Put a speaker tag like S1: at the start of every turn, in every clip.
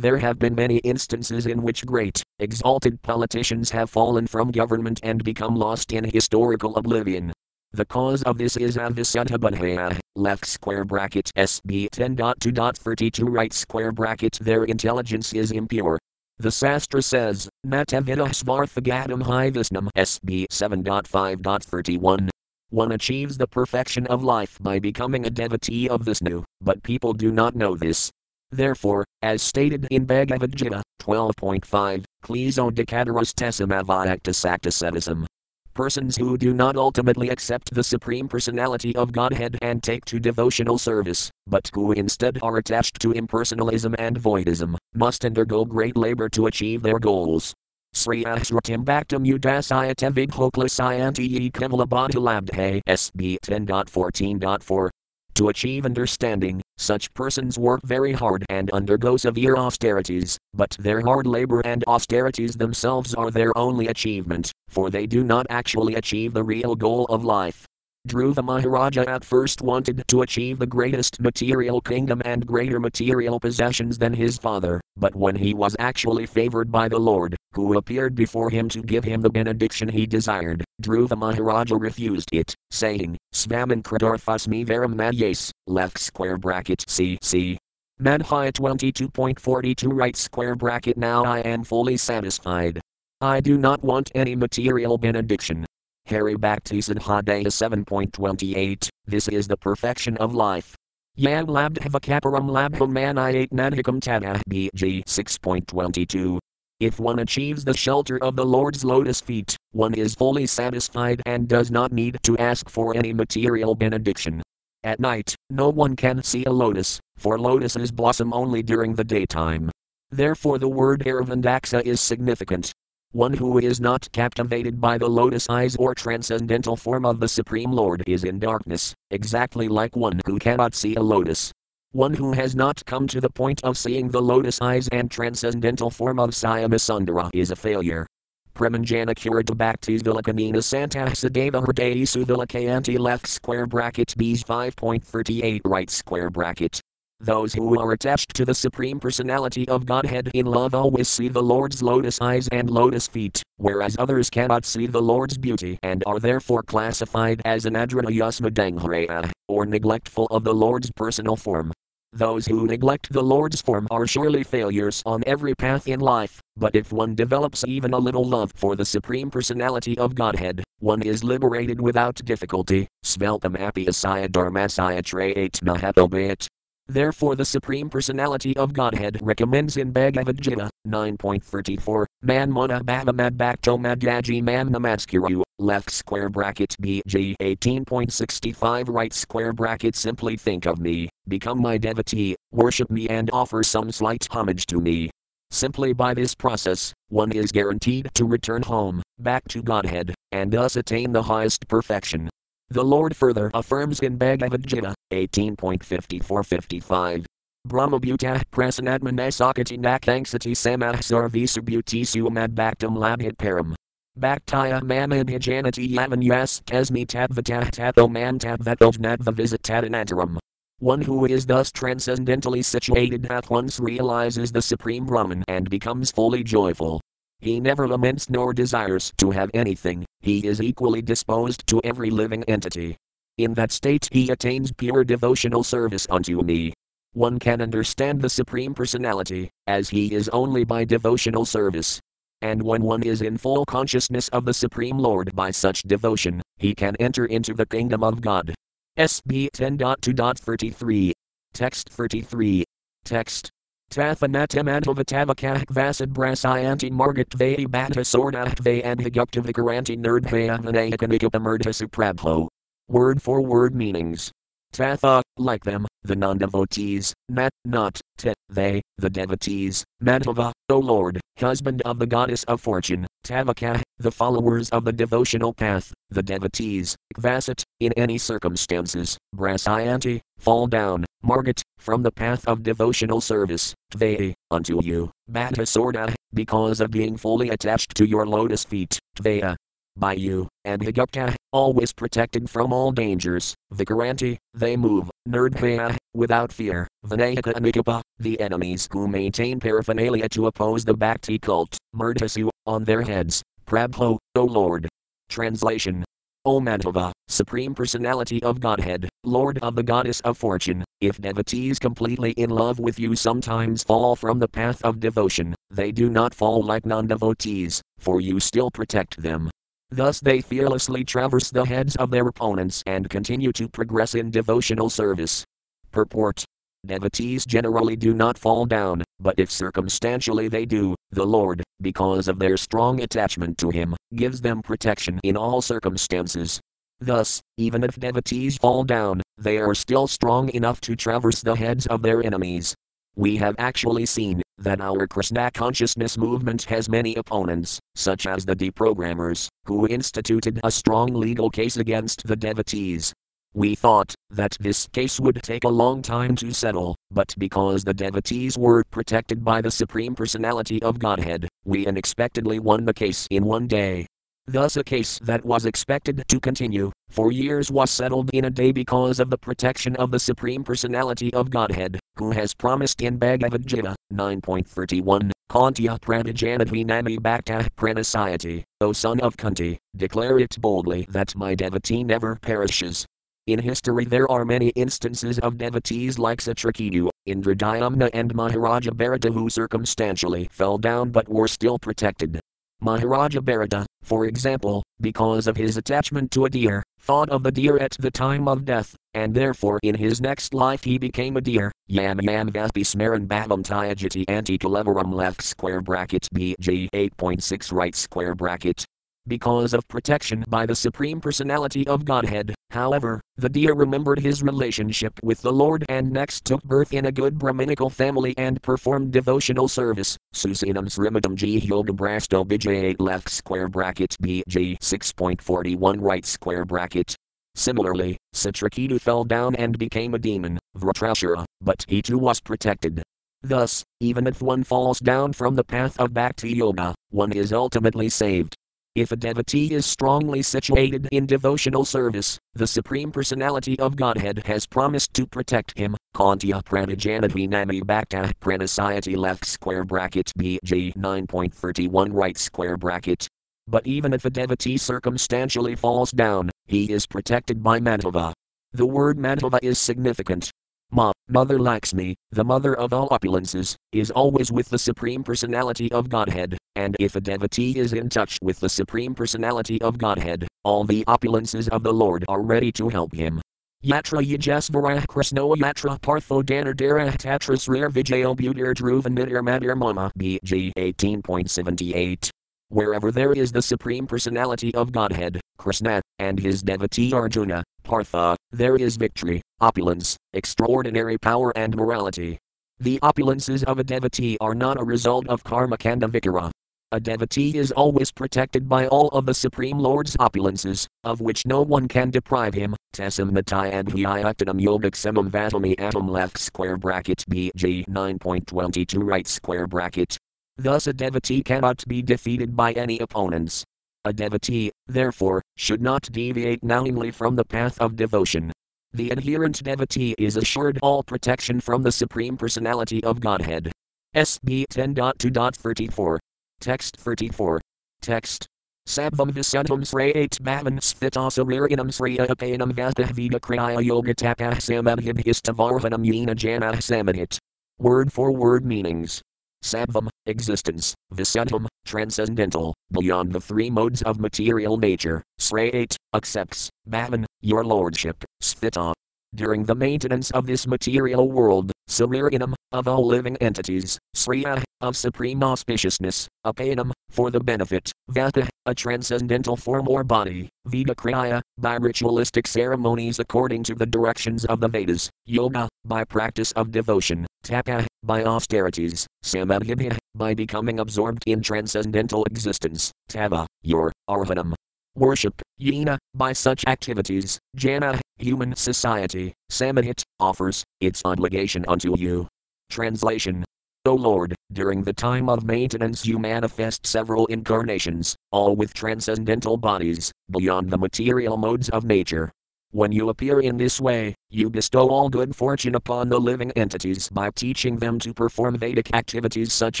S1: there have been many instances in which great, exalted politicians have fallen from government and become lost in historical oblivion. The cause of this is Avisyatabadhaya, left square bracket SB 10.2.32 right square bracket their intelligence is impure. The Sastra says, Natavita Svarthagatam Hivisnam SB 7.5.31. One achieves the perfection of life by becoming a devotee of Vishnu, but people do not know this. Therefore, as stated in Bhagavad Gita 12.5, Kleso decadaros tessamavayaktasaktasedism. Persons who do not ultimately accept the Supreme Personality of Godhead and take to devotional service, but who instead are attached to impersonalism and voidism, must undergo great labor to achieve their goals. Sri Asratim Bhaktam Udasayata Vighoklasayanti Ye Kevalabadhalabdhe SB 10.14.4 to achieve understanding, such persons work very hard and undergo severe austerities, but their hard labor and austerities themselves are their only achievement, for they do not actually achieve the real goal of life. Dhruva Maharaja at first wanted to achieve the greatest material kingdom and greater material possessions than his father, but when he was actually favored by the Lord, who appeared before him to give him the benediction he desired, Dhruva Maharaja refused it, saying, Svaman Kradarthasmi Varam Madhyas, left square bracket CC. Madhya 22.42 right square bracket Now I am fully satisfied. I do not want any material benediction, Hari Bhakti Siddhadaya 7.28, this is the perfection of life. Yam labdhavacaparam labham manayate nadhikam tadah BG 6.22. If one achieves the shelter of the Lord's lotus feet, one is fully satisfied and does not need to ask for any material benediction. At night, no one can see a lotus, for lotuses blossom only during the daytime. Therefore, the word Aravindaksa is significant. One who is not captivated by the lotus eyes or transcendental form of the Supreme Lord is in darkness, exactly like one who cannot see a lotus. One who has not come to the point of seeing the lotus eyes and transcendental form of Syamasundara is a failure. Premanjana Kurita Bhaktis Vilakamina Santasadeva Hridayi Suvilakayanti left square bracket B's 5.38 right square bracket. Those who are attached to the Supreme Personality of Godhead in love always see the Lord's lotus eyes and lotus feet, whereas others cannot see the Lord's beauty and are therefore classified as anadranayasmadanghraya, or neglectful of the Lord's personal form. Those who neglect the Lord's form are surely failures on every path in life, but if one develops even a little love for the Supreme Personality of Godhead, one is liberated without difficulty. Sveltam apiyasaya dharmasaya trayat. Therefore, the Supreme Personality of Godhead recommends in Bhagavad Gita 9.34, Man Mona Bhavamad Bhakto Madhyaji Man Namaskuru, left square bracket BG 18.65 right square bracket Simply think of me, become my devotee, worship me, and offer some slight homage to me. Simply by this process, one is guaranteed to return home, back to Godhead, and thus attain the highest perfection. The Lord further affirms in Bhagavad Gita 18.54-55. Brahmabhuta prasanadmanasakati nakanksati samah sarvisubhuti suamad bhaktam labhit param. Bhaktaya mamadhyajanati yavanyas kasmi tadvatah tato man tadvatojnadva visitadanataram. One who is thus transcendentally situated at once realizes the Supreme Brahman and becomes fully joyful. He never laments nor desires to have anything, he is equally disposed to every living entity. In that state he attains pure devotional service unto me. One can understand the Supreme Personality, as he is only by devotional service. And when one is in full consciousness of the Supreme Lord by such devotion, he can enter into the kingdom of God. SB 10.2.33. Text 33. Text. Tathanatamantavatabakah vasad brasayanti margatvai bata sordahtve adhiguptavikaranti nerdhaya vinayakanikapamurdha suprabho. Word for word meanings. Tatha, like them, the non devotees, Nat, not, te, they, the devotees, Madhava, O Lord, husband of the goddess of fortune, Tavaka, the followers of the devotional path, the devotees, Vasat, in any circumstances, Brasayanti, fall down, Margat, from the path of devotional service, Tvei, unto you, Bhatta because of being fully attached to your lotus feet, Tvea. By you, and Higupta, always protected from all dangers, Vikaranti, they move, Nirdhaya, without fear, Vinayaka and the enemies who maintain paraphernalia to oppose the Bhakti cult, Murtasu, on their heads, Prabhu, O Lord. Translation. O Madhava, Supreme Personality of Godhead, Lord of the Goddess of Fortune, if devotees completely in love with you sometimes fall from the path of devotion, they do not fall like non devotees, for you still protect them. Thus they fearlessly traverse the heads of their opponents and continue to progress in devotional service. Purport Devotees generally do not fall down, but if circumstantially they do, the Lord, because of their strong attachment to Him, gives them protection in all circumstances. Thus, even if devotees fall down, they are still strong enough to traverse the heads of their enemies. We have actually seen that our Krishna consciousness movement has many opponents, such as the deprogrammers, who instituted a strong legal case against the devotees, we thought that this case would take a long time to settle, but because the devotees were protected by the Supreme Personality of Godhead, we unexpectedly won the case in one day. Thus, a case that was expected to continue for years was settled in a day because of the protection of the Supreme Personality of Godhead, who has promised in Bhagavad Gita 9.31, Kantya Pranajanadhi Nami Bhakta Pranasayati, O son of Kunti, declare it boldly that my devotee never perishes, in history, there are many instances of devotees like Citraketu, Indradyumna, and Maharaja Bharata who circumstantially fell down but were still protected. Maharaja Bharata, for example, because of his attachment to a deer, thought of the deer at the time of death, and therefore in his next life he became a deer. Yam yam vaspi smaran bhavam tyajati anti kalevaram left square bracket BG 8.6 right square bracket because of protection by the Supreme Personality of Godhead. However, the deer remembered his relationship with the Lord and next took birth in a good Brahminical family and performed devotional service. G Yoga Brasto Vijay 8 left square bracket BG 6.41 right square bracket. Similarly, Citraketu fell down and became a demon, Vritrasura, but he too was protected. Thus, even if one falls down from the path of Bhakti Yoga, one is ultimately saved. If a devotee is strongly situated in devotional service, the Supreme Personality of Godhead has promised to protect him. Nami Bhakta Pranasayati left square bracket BG 9.31 right square bracket. But even if a devotee circumstantially falls down, he is protected by Madhava. The word Madhava is significant. Ma, Mother Lakshmi, the mother of all opulences, is always with the Supreme Personality of Godhead, and if a devotee is in touch with the Supreme Personality of Godhead, all the opulences of the Lord are ready to help him. Yatra Yajasvara Krishnoa Yatra Partho Danardara Tatras Rare Vijayo Budir Dhruvan Midir Madir Mama BG 18.78 Wherever there is the Supreme Personality of Godhead, Krishna, and his devotee Arjuna, Partha, there is victory, opulence, extraordinary power, and morality. The opulences of a devotee are not a result of karma kanda vikara. A devotee is always protected by all of the Supreme Lord's opulences, of which no one can deprive him. Tesam matayadhyayaktanam yogaksamam vatami atom left square bracket BG 9.22 right square bracket Thus, a devotee cannot be defeated by any opponents. A devotee, therefore, should not deviate knowingly from the path of devotion. The adherent devotee is assured all protection from the Supreme Personality of Godhead. SB 10.2.34. Text 34. Text. Sabvam visyadam srayat bhavan sthitasariryanam srayapanam vastahvida kriya yoga tapah samadhibhistavarhanam yena janah samadhit. Word for word meanings. Sattvam, existence, Visyadham, transcendental, beyond the three modes of material nature, Srayat, accepts, Bhavan, your lordship, Sthita. During the maintenance of this material world, Sariranam, of all living entities, Sriya, of supreme auspiciousness, Apanam, for the benefit, Vata, a transcendental form or body, Kriya, by ritualistic ceremonies according to the directions of the Vedas, Yoga, by practice of devotion, Tapa, by austerities, Samadhi, by becoming absorbed in transcendental existence, Tava, your, Arhanam, worship, Yena, by such activities, Jana, human society, Samadhit, offers, its obligation unto you. Translation O Lord, during the time of maintenance you manifest several incarnations, all with transcendental bodies, beyond the material modes of nature. When you appear in this way, you bestow all good fortune upon the living entities by teaching them to perform Vedic activities such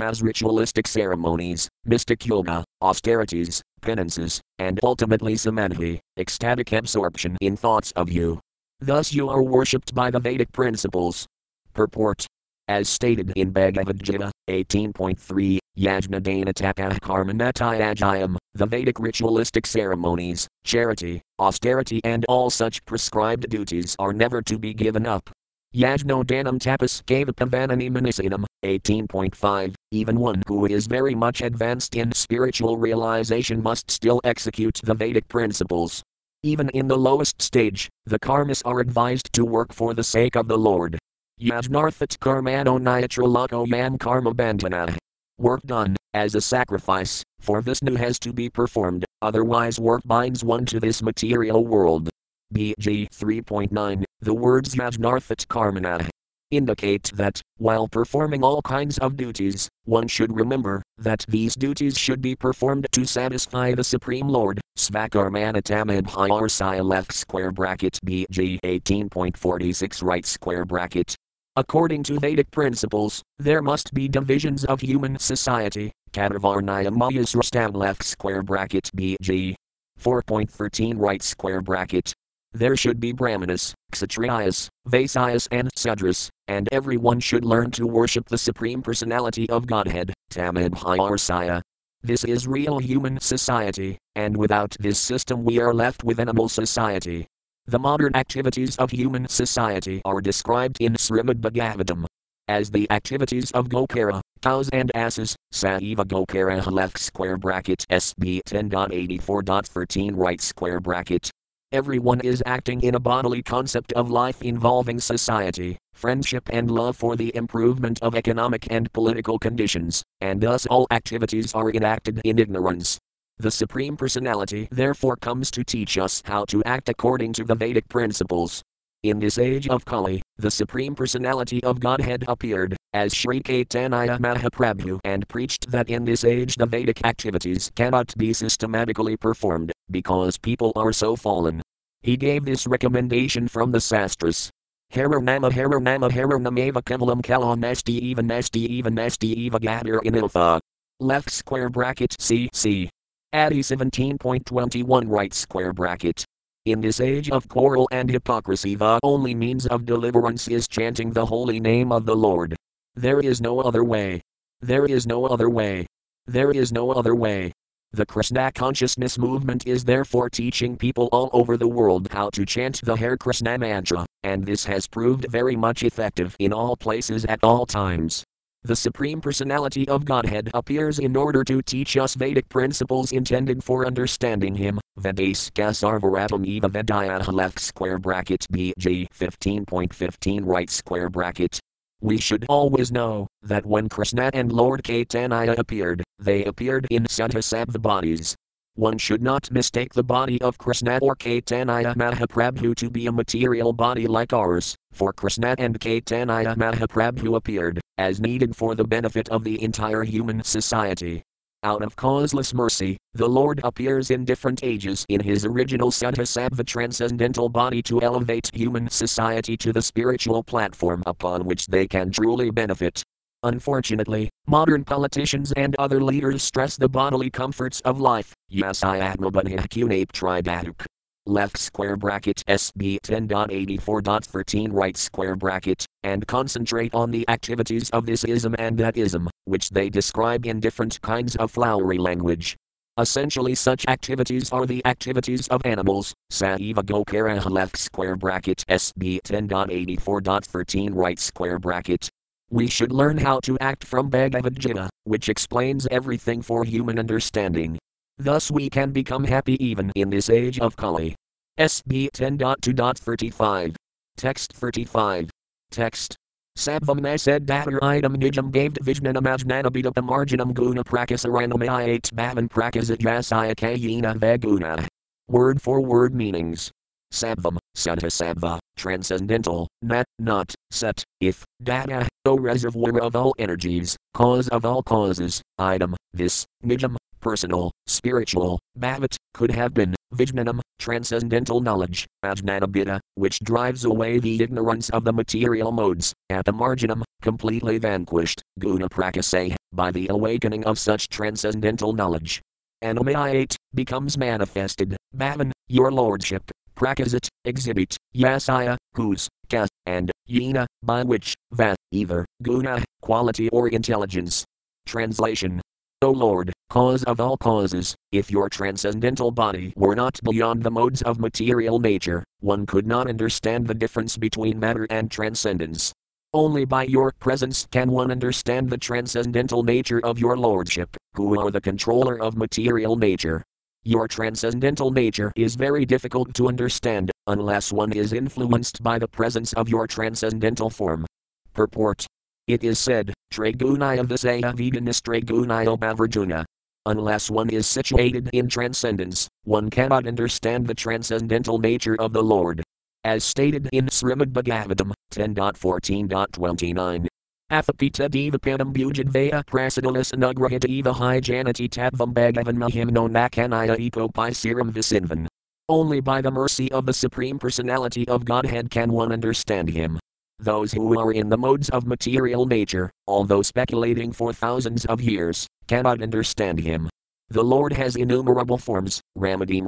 S1: as ritualistic ceremonies, mystic yoga, austerities, penances, and ultimately samadhi, ecstatic absorption in thoughts of you. Thus you are worshipped by the Vedic principles. Purport as stated in Bhagavad Gita 18.3, Yajna Taka Karmanatayajayam, the Vedic ritualistic ceremonies, charity, austerity, and all such prescribed duties are never to be given up. Yajno Danam Tapas Kava Pavanani Manisanam, 18.5, even one who is very much advanced in spiritual realization must still execute the Vedic principles. Even in the lowest stage, the karmas are advised to work for the sake of the Lord. Yajnarthat karmano niyatralako yan karma bandhana. Work done, as a sacrifice, for Vishnu has to be performed, otherwise work binds one to this material world. BG 3.9, the words Yajnarthat karmana indicate that, while performing all kinds of duties, one should remember that these duties should be performed to satisfy the Supreme Lord. Svakarmanatamabhyarsaya left square bracket BG 18.46 right square bracket According to Vedic principles, there must be divisions of human society. Katavarnaya left square bracket BG. 4.13 right square bracket. There should be Brahmanas, Kshatriyas, Vaisyas, and Sudras, and everyone should learn to worship the Supreme Personality of Godhead, Tamabhyarsaya. This is real human society, and without this system we are left with animal society. The modern activities of human society are described in Srimad Bhagavatam as the activities of Gokara, cows and asses, Saiva Gokara left square bracket SB 10.84.13 right square bracket. Everyone is acting in a bodily concept of life involving society, friendship, and love for the improvement of economic and political conditions, and thus all activities are enacted in ignorance. The Supreme Personality therefore comes to teach us how to act according to the Vedic principles. In this age of Kali, the Supreme Personality of Godhead appeared, as Sri Caitanya Mahaprabhu, and preached that in this age the Vedic activities cannot be systematically performed, because people are so fallen. He gave this recommendation from the Sastras. Haranama Haranama Haranameva Kevalam Kalam Nasti Eva Nasti Eva Nasti Eva Gadir Iniltha. Left square bracket CC. Adi 17.21 right square bracket. In this age of quarrel and hypocrisy, the only means of deliverance is chanting the holy name of the Lord. There is no other way. There is no other way. There is no other way. The Krishna consciousness movement is therefore teaching people all over the world how to chant the Hare Krishna mantra, and this has proved very much effective in all places at all times. The Supreme Personality of Godhead appears in order to teach us Vedic principles intended for understanding Him. Vedaska Sarvaratam Eva Vedaya left square bracket BG 15.15 right square bracket. We should always know that when Krishna and Lord Caitanya appeared, they appeared in Suddhasattva bodies, one should not mistake the body of Krishna or Caitanya Mahaprabhu to be a material body like ours, for Krishna and Caitanya Mahaprabhu appeared, as needed for the benefit of the entire human society. Out of causeless mercy, the Lord appears in different ages in his original Suddhasattva transcendental body to elevate human society to the spiritual platform upon which they can truly benefit. Unfortunately, modern politicians and other leaders stress the bodily comforts of life. Yes, I Atmabunhakunape Tribatuk. Left square bracket SB 10.84.13 right square bracket, and concentrate on the activities of this ism and that ism, which they describe in different kinds of flowery language. Essentially, such activities are the activities of animals. Saiva Gokara left square bracket SB 10.84.13 right square bracket, we should learn how to act from Bhagavad Gita, which explains everything for human understanding. Thus we can become happy even in this age of Kali. SB 10.2.35. Text 35. Text. Sabvam said idam nijam gave vijnanam ajnanabidapam arjanam guna prakasaranam bhavan prakasajasaya kayina vaguna. Word for word meanings. Sattvam, Sattva, transcendental, nat, not, set, if, data, O reservoir of all energies, cause of all causes, item, this, nijam, personal, spiritual, bhavat, could have been, vijnanam, transcendental knowledge, ajnanabhita, which drives away the ignorance of the material modes, at the marginum, completely vanquished, guna prakase, by the awakening of such transcendental knowledge. Animayate, becomes manifested, bhavan, your lordship, prakazit, exhibit, yasaya, whose, ka, and, yena, by which, va, either, guna, quality or intelligence. Translation O Lord, cause of all causes, if your transcendental body were not beyond the modes of material nature, one could not understand the difference between matter and transcendence. Only by your presence can one understand the transcendental nature of your Lordship, who are the controller of material nature. Your transcendental nature is very difficult to understand, unless one is influenced by the presence of your transcendental form. Purport it is said, Tragunaya Visaya Veganis Tragunaya Bavarjuna. Unless one is situated in transcendence, one cannot understand the transcendental nature of the Lord. As stated in Srimad Bhagavatam 10.14.29. Athapita divapanam bujadvaya prasidalis anugrahita eva hijanati tadvam bhagavan mahimno nakanaya epopi serum visinvan. Only by the mercy of the Supreme Personality of Godhead can one understand him. Those who are in the modes of material nature, although speculating for thousands of years, cannot understand him. The Lord has innumerable forms, Ramadi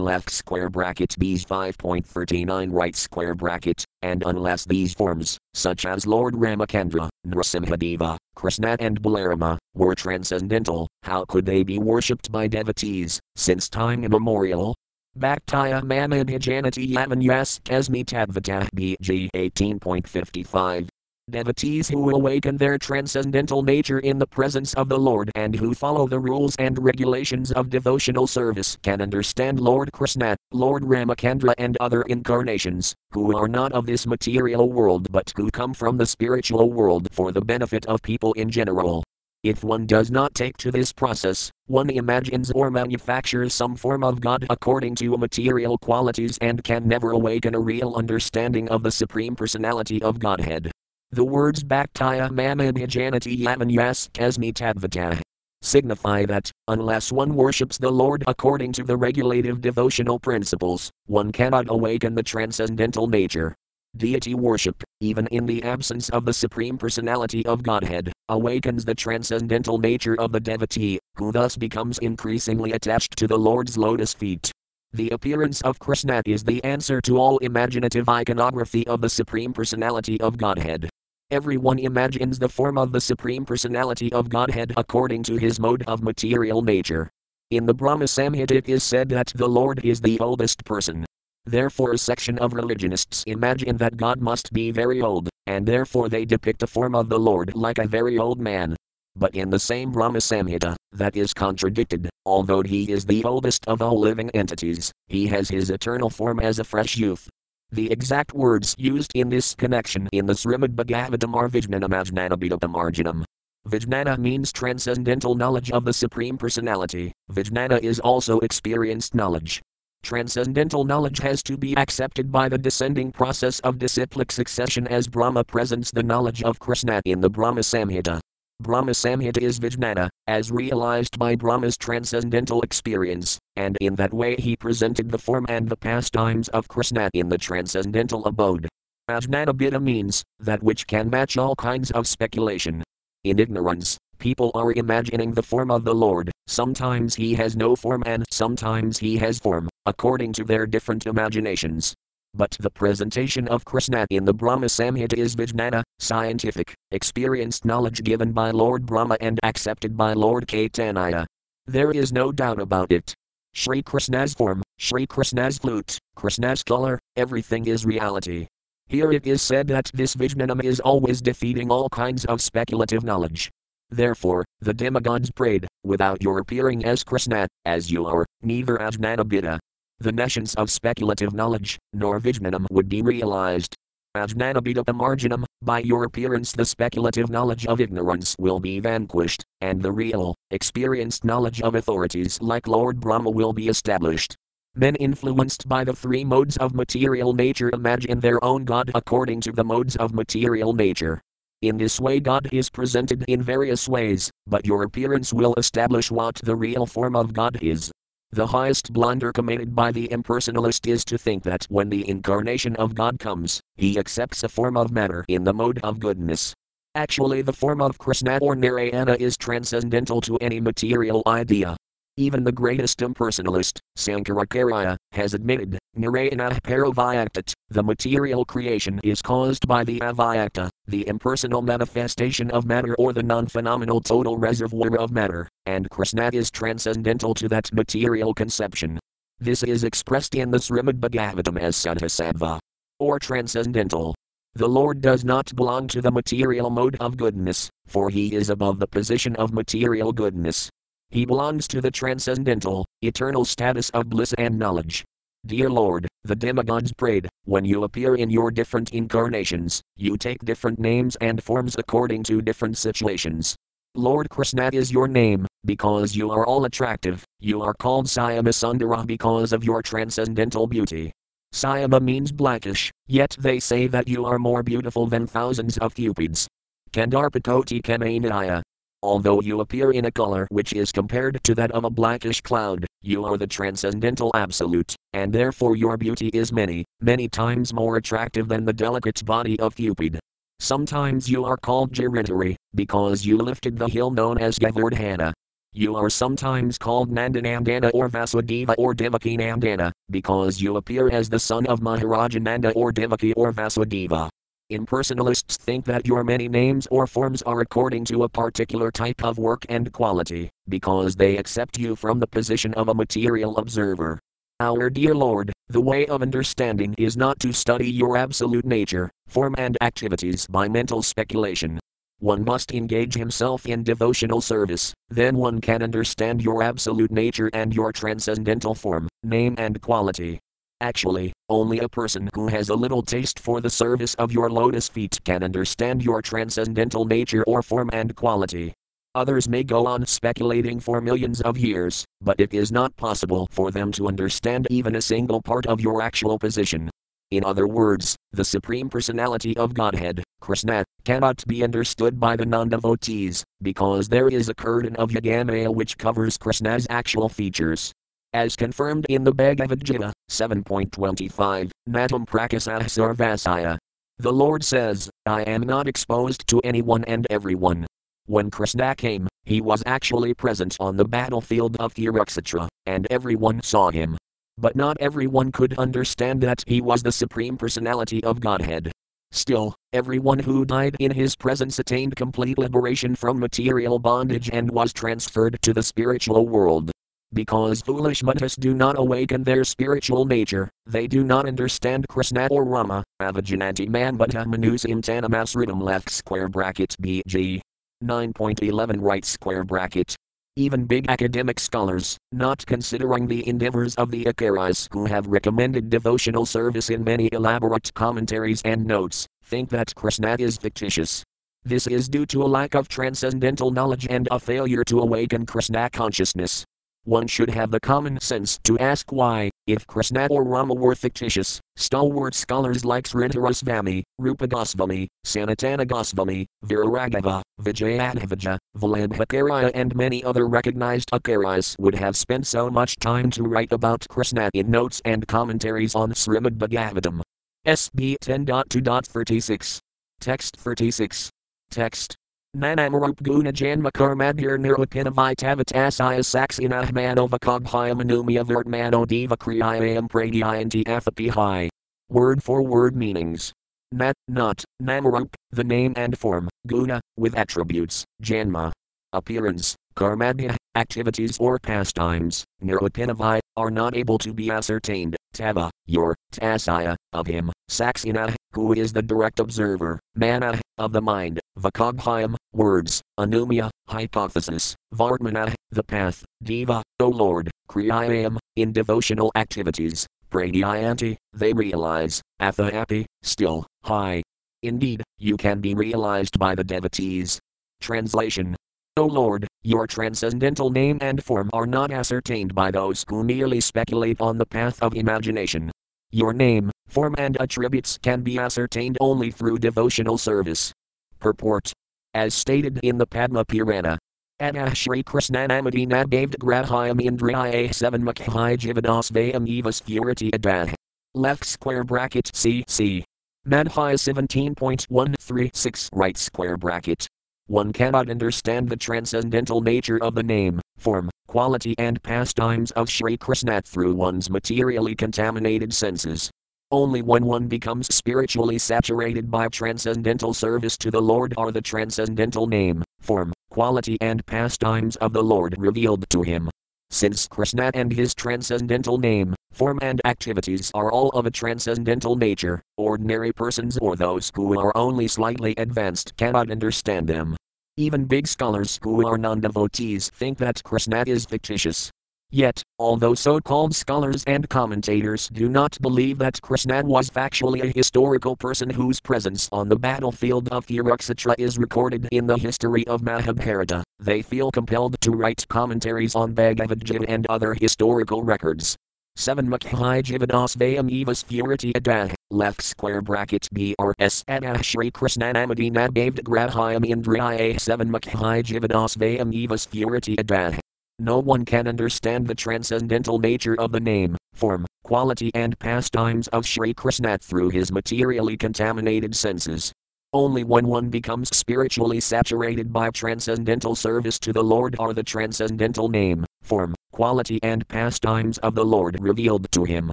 S1: left square bracket B's 5.39 right square bracket, and unless these forms, such as Lord Ramakandra, Nrasimhadeva, Krishna and Balarama, were transcendental, how could they be worshipped by devotees, since time immemorial, Bhaktaya Mamadhijanati Yavanyas Kasmi Tadvata BG 18.55. Devotees who awaken their transcendental nature in the presence of the Lord and who follow the rules and regulations of devotional service can understand Lord Krishna, Lord Ramakandra, and other incarnations, who are not of this material world but who come from the spiritual world for the benefit of people in general. If one does not take to this process, one imagines or manufactures some form of God according to material qualities and can never awaken a real understanding of the Supreme Personality of Godhead. The words Bhaktaya Mamadhijanati Yavanyas Kasmi Tadvata signify that, unless one worships the Lord according to the regulative devotional principles, one cannot awaken the transcendental nature, Deity worship, even in the absence of the Supreme Personality of Godhead, awakens the transcendental nature of the devotee, who thus becomes increasingly attached to the Lord's lotus feet. The appearance of Krishna is the answer to all imaginative iconography of the Supreme Personality of Godhead. Everyone imagines the form of the Supreme Personality of Godhead according to his mode of material nature. In the Brahma Samhita it is said that the Lord is the oldest person, Therefore, a section of religionists imagine that God must be very old, and therefore they depict a form of the Lord like a very old man. But in the same Brahma Samhita, that is contradicted, although he is the oldest of all living entities, he has his eternal form as a fresh youth. The exact words used in this connection in the Srimad Bhagavatam are Vijnanamajnanabhitapamarjanam. Vijnana means transcendental knowledge of the Supreme Personality. Vijnana is also experienced knowledge. Transcendental knowledge has to be accepted by the descending process of disciplic succession as Brahma presents the knowledge of Krishna in the Brahma Samhita. Brahma Samhita is Vijnana, as realized by Brahma's transcendental experience, and in that way he presented the form and the pastimes of Krishna in the transcendental abode. Ajnanabhita means that which can match all kinds of speculation. In ignorance, people are imagining the form of the Lord, sometimes he has no form and sometimes he has form, according to their different imaginations. But the presentation of Krishna in the Brahma Samhita is Vijnana, scientific, experienced knowledge given by Lord Brahma and accepted by Lord Caitanya. There is no doubt about it. Sri Krishna's form, Sri Krishna's flute, Krishna's color, everything is reality. Here it is said that this Vijnanam is always defeating all kinds of speculative knowledge. Therefore, the demigods prayed, without your appearing as Krishna, as you are, neither Ajnanabhita. The nescience of speculative knowledge, nor Vijnanam would be realized. Ajnanabhita Marjanam, by your appearance the speculative knowledge of ignorance will be vanquished, and the real, experienced knowledge of authorities like Lord Brahma will be established. Men influenced by the three modes of material nature imagine their own God according to the modes of material nature. In this way, God is presented in various ways, but your appearance will establish what the real form of God is. The highest blunder committed by the impersonalist is to think that when the incarnation of God comes, he accepts a form of matter in the mode of goodness. Actually, the form of Krishna or Narayana is transcendental to any material idea. Even the greatest impersonalist, Sankaracharya, has admitted, Narayana Paravyaktat, the material creation is caused by the avyakta, the impersonal manifestation of matter or the non phenomenal total reservoir of matter, and Krishna is transcendental to that material conception. This is expressed in the Srimad Bhagavatam as Sadhasattva, or transcendental. The Lord does not belong to the material mode of goodness, for he is above the position of material goodness. He belongs to the transcendental, eternal status of bliss and knowledge. Dear Lord, the demigods prayed, when you appear in your different incarnations, you take different names and forms according to different situations. Lord Krishna is your name, because you are all attractive, you are called Syamasundara because of your transcendental beauty. Syama means blackish, yet they say that you are more beautiful than thousands of cupids. Kandarpakoti Kamanaya, Although you appear in a color which is compared to that of a blackish cloud, you are the transcendental absolute, and therefore your beauty is many, many times more attractive than the delicate body of Cupid. Sometimes you are called Giridhari, because you lifted the hill known as Govardhana. You are sometimes called Nandanandana or Vasudeva or Devaki Nandana, because you appear as the son of Maharaja Nanda or Devaki or Vasudeva. Impersonalists think that your many names or forms are according to a particular type of work and quality, because they accept you from the position of a material observer. Our dear Lord, the way of understanding is not to study your absolute nature, form, and activities by mental speculation. One must engage himself in devotional service, then one can understand your absolute nature and your transcendental form, name, and quality. Actually, only a person who has a little taste for the service of your lotus feet can understand your transcendental nature or form and quality. Others may go on speculating for millions of years, but it is not possible for them to understand even a single part of your actual position. In other words, the Supreme Personality of Godhead, Krishna, cannot be understood by the non devotees, because there is a curtain of Yogamaya which covers Krishna's actual features. As confirmed in the Bhagavad Gita 7.25, Natam Prakasah Sarvasaya. The Lord says, I am not exposed to anyone and everyone. When Krishna came, he was actually present on the battlefield of Kurukshetra, and everyone saw him. But not everyone could understand that he was the Supreme Personality of Godhead. Still, everyone who died in his presence attained complete liberation from material bondage and was transferred to the spiritual world. Because foolish matas do not awaken their spiritual nature, they do not understand Krishna or Rama, avajananti man manbata manusim tanamasridam left square bracket BG. 9.11 right square bracket. Even big academic scholars, not considering the endeavors of the Acharyas who have recommended devotional service in many elaborate commentaries and notes, think that Krishna is fictitious. This is due to a lack of transcendental knowledge and a failure to awaken Krishna consciousness. One should have the common sense to ask why, if Krishna or Rama were fictitious, stalwart scholars like Sridharasvami, Rupa Goswami, Sanatana Goswami, Viraraghava, Vijayadhvaja, Vallabhacharya, and many other recognized acharyas would have spent so much time to write about Krishna in notes and commentaries on Srimad Bhagavatam. SB 10.2.36. Text 36. Text Manamarup guna janma karmadhir nirupinavitavitasaya saxinahmanovakabhyamanumya vertmano diva kriyayam pradyayanti athapihai. Word for word meanings. Nat, not, namarup, the name and form, guna, with attributes, janma, appearance, karmadhya, activities or pastimes, nirupinavi, are not able to be ascertained, tava, your, tasaya, of him, saxina, who is the direct observer, mana, of the mind, vakabhyam, words, anumya, hypothesis, vartmana, the path, diva, O Lord, kriyayam, in devotional activities, pradyayanti, they realize, athahapi, still, high. Indeed, you can be realized by the devotees. Translation O Lord, your transcendental name and form are not ascertained by those who merely speculate on the path of imagination. Your name, form, and attributes can be ascertained only through devotional service. Purport. As stated in the Padma Purana, Atah Shri Krishnanamati Nabhavd Grahayam Indriya 7 Makhai Jivadasvayam Evas Purity Adah. Left square bracket CC. Madhya 17.136 right square bracket. One cannot understand the transcendental nature of the name, form, quality, and pastimes of Sri Krishna through one's materially contaminated senses. Only when one becomes spiritually saturated by transcendental service to the Lord are the transcendental name, form, quality, and pastimes of the Lord revealed to him. Since Krishna and his transcendental name, form, and activities are all of a transcendental nature, ordinary persons or those who are only slightly advanced cannot understand them. Even big scholars who are non devotees think that Krishna is fictitious. Yet, although so called scholars and commentators do not believe that Krishna was factually a historical person whose presence on the battlefield of Kurukshetra is recorded in the history of Mahabharata, they feel compelled to write commentaries on Bhagavad Gita and other historical records. 7 Makhai Jivadasvayam Evas Purity Adah, left square bracket BRS Adah Shri Krishnanamadi Nabhavd Grahayam Indriya 7 Makhai Jivadasvayam Evas Purity Adah. No one can understand the transcendental nature of the name, form, quality, and pastimes of Shri Krishna through his materially contaminated senses. Only when one becomes spiritually saturated by transcendental service to the Lord are the transcendental name, form, quality, and pastimes of the Lord revealed to him.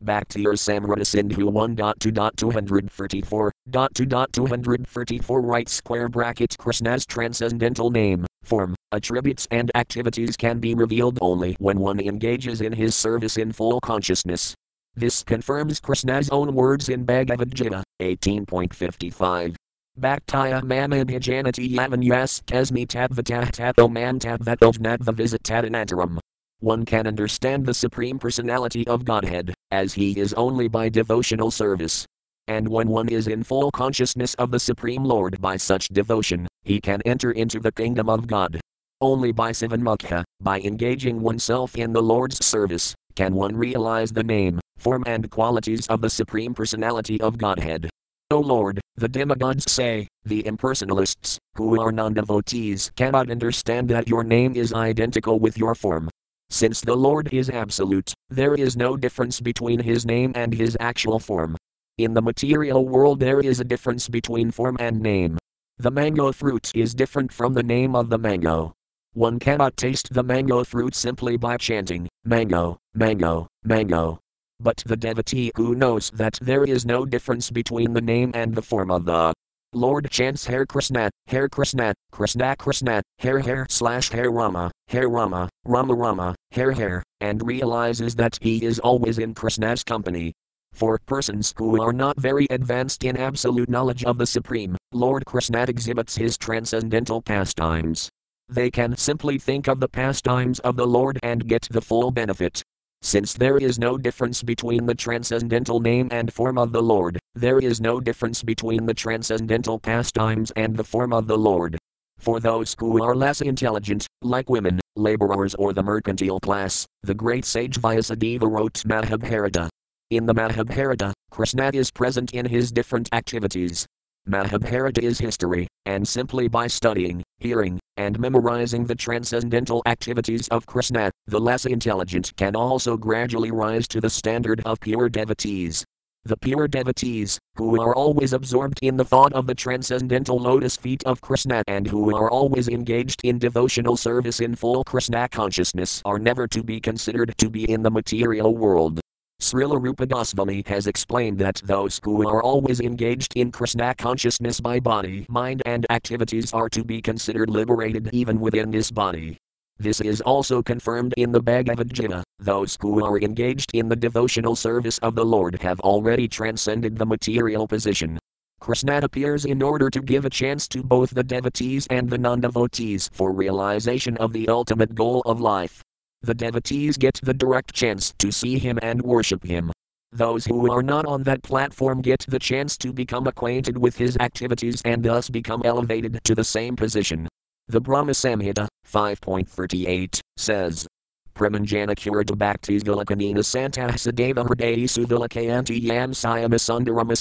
S1: Your Samrata Sindhu 1.2.234, 2.234 right square bracket Krishna's transcendental name, form, attributes, and activities can be revealed only when one engages in his service in full consciousness. This confirms Krishna's own words in Bhagavad Gita 18.55. Bhaktaya mamabhijanati yavan yas kasmi tadvatah tato man tadvatojnadva visitadanataram. One can understand the Supreme Personality of Godhead, as He is only by devotional service. And when one is in full consciousness of the Supreme Lord by such devotion, he can enter into the kingdom of God. Only by Sivanmukha, by engaging oneself in the Lord's service, can one realize the name, form, and qualities of the Supreme Personality of Godhead. O Lord, the demigods say, the impersonalists, who are non devotees, cannot understand that your name is identical with your form, since the Lord is absolute, there is no difference between his name and his actual form. In the material world, there is a difference between form and name. The mango fruit is different from the name of the mango. One cannot taste the mango fruit simply by chanting, mango, mango, mango. But the devotee who knows that there is no difference between the name and the form of the Lord chants Hare Krishna, Hare Krishna, Krishna Krishna, Hare Hare slash Hare Rama, Hare Rama, Rama Rama, Hare Hare, and realizes that he is always in Krishna's company. For persons who are not very advanced in absolute knowledge of the Supreme, Lord Krishna exhibits his transcendental pastimes. They can simply think of the pastimes of the Lord and get the full benefit. Since there is no difference between the transcendental name and form of the Lord, there is no difference between the transcendental pastimes and the form of the Lord. For those who are less intelligent, like women, laborers, or the mercantile class, the great sage Vyasadeva wrote Mahabharata. In the Mahabharata, Krishna is present in his different activities, Mahabharata is history, and simply by studying, hearing, and memorizing the transcendental activities of Krishna, the less intelligent can also gradually rise to the standard of pure devotees. The pure devotees, who are always absorbed in the thought of the transcendental lotus feet of Krishna and who are always engaged in devotional service in full Krishna consciousness, are never to be considered to be in the material world. Srila Rupa Goswami has explained that those who are always engaged in Krishna consciousness by body, mind, and activities are to be considered liberated even within this body. This is also confirmed in the Bhagavad Gita. Those who are engaged in the devotional service of the Lord have already transcended the material position. Krishna appears in order to give a chance to both the devotees and the non devotees for realization of the ultimate goal of life the devotees get the direct chance to see him and worship him. Those who are not on that platform get the chance to become acquainted with his activities and thus become elevated to the same position. The Brahma Samhita, 5.38, says, Pramanjana Kurta Bhaktis Vilakanina Santah Sadeva Hridayi Suvilakayanti Yam Sayamasundarama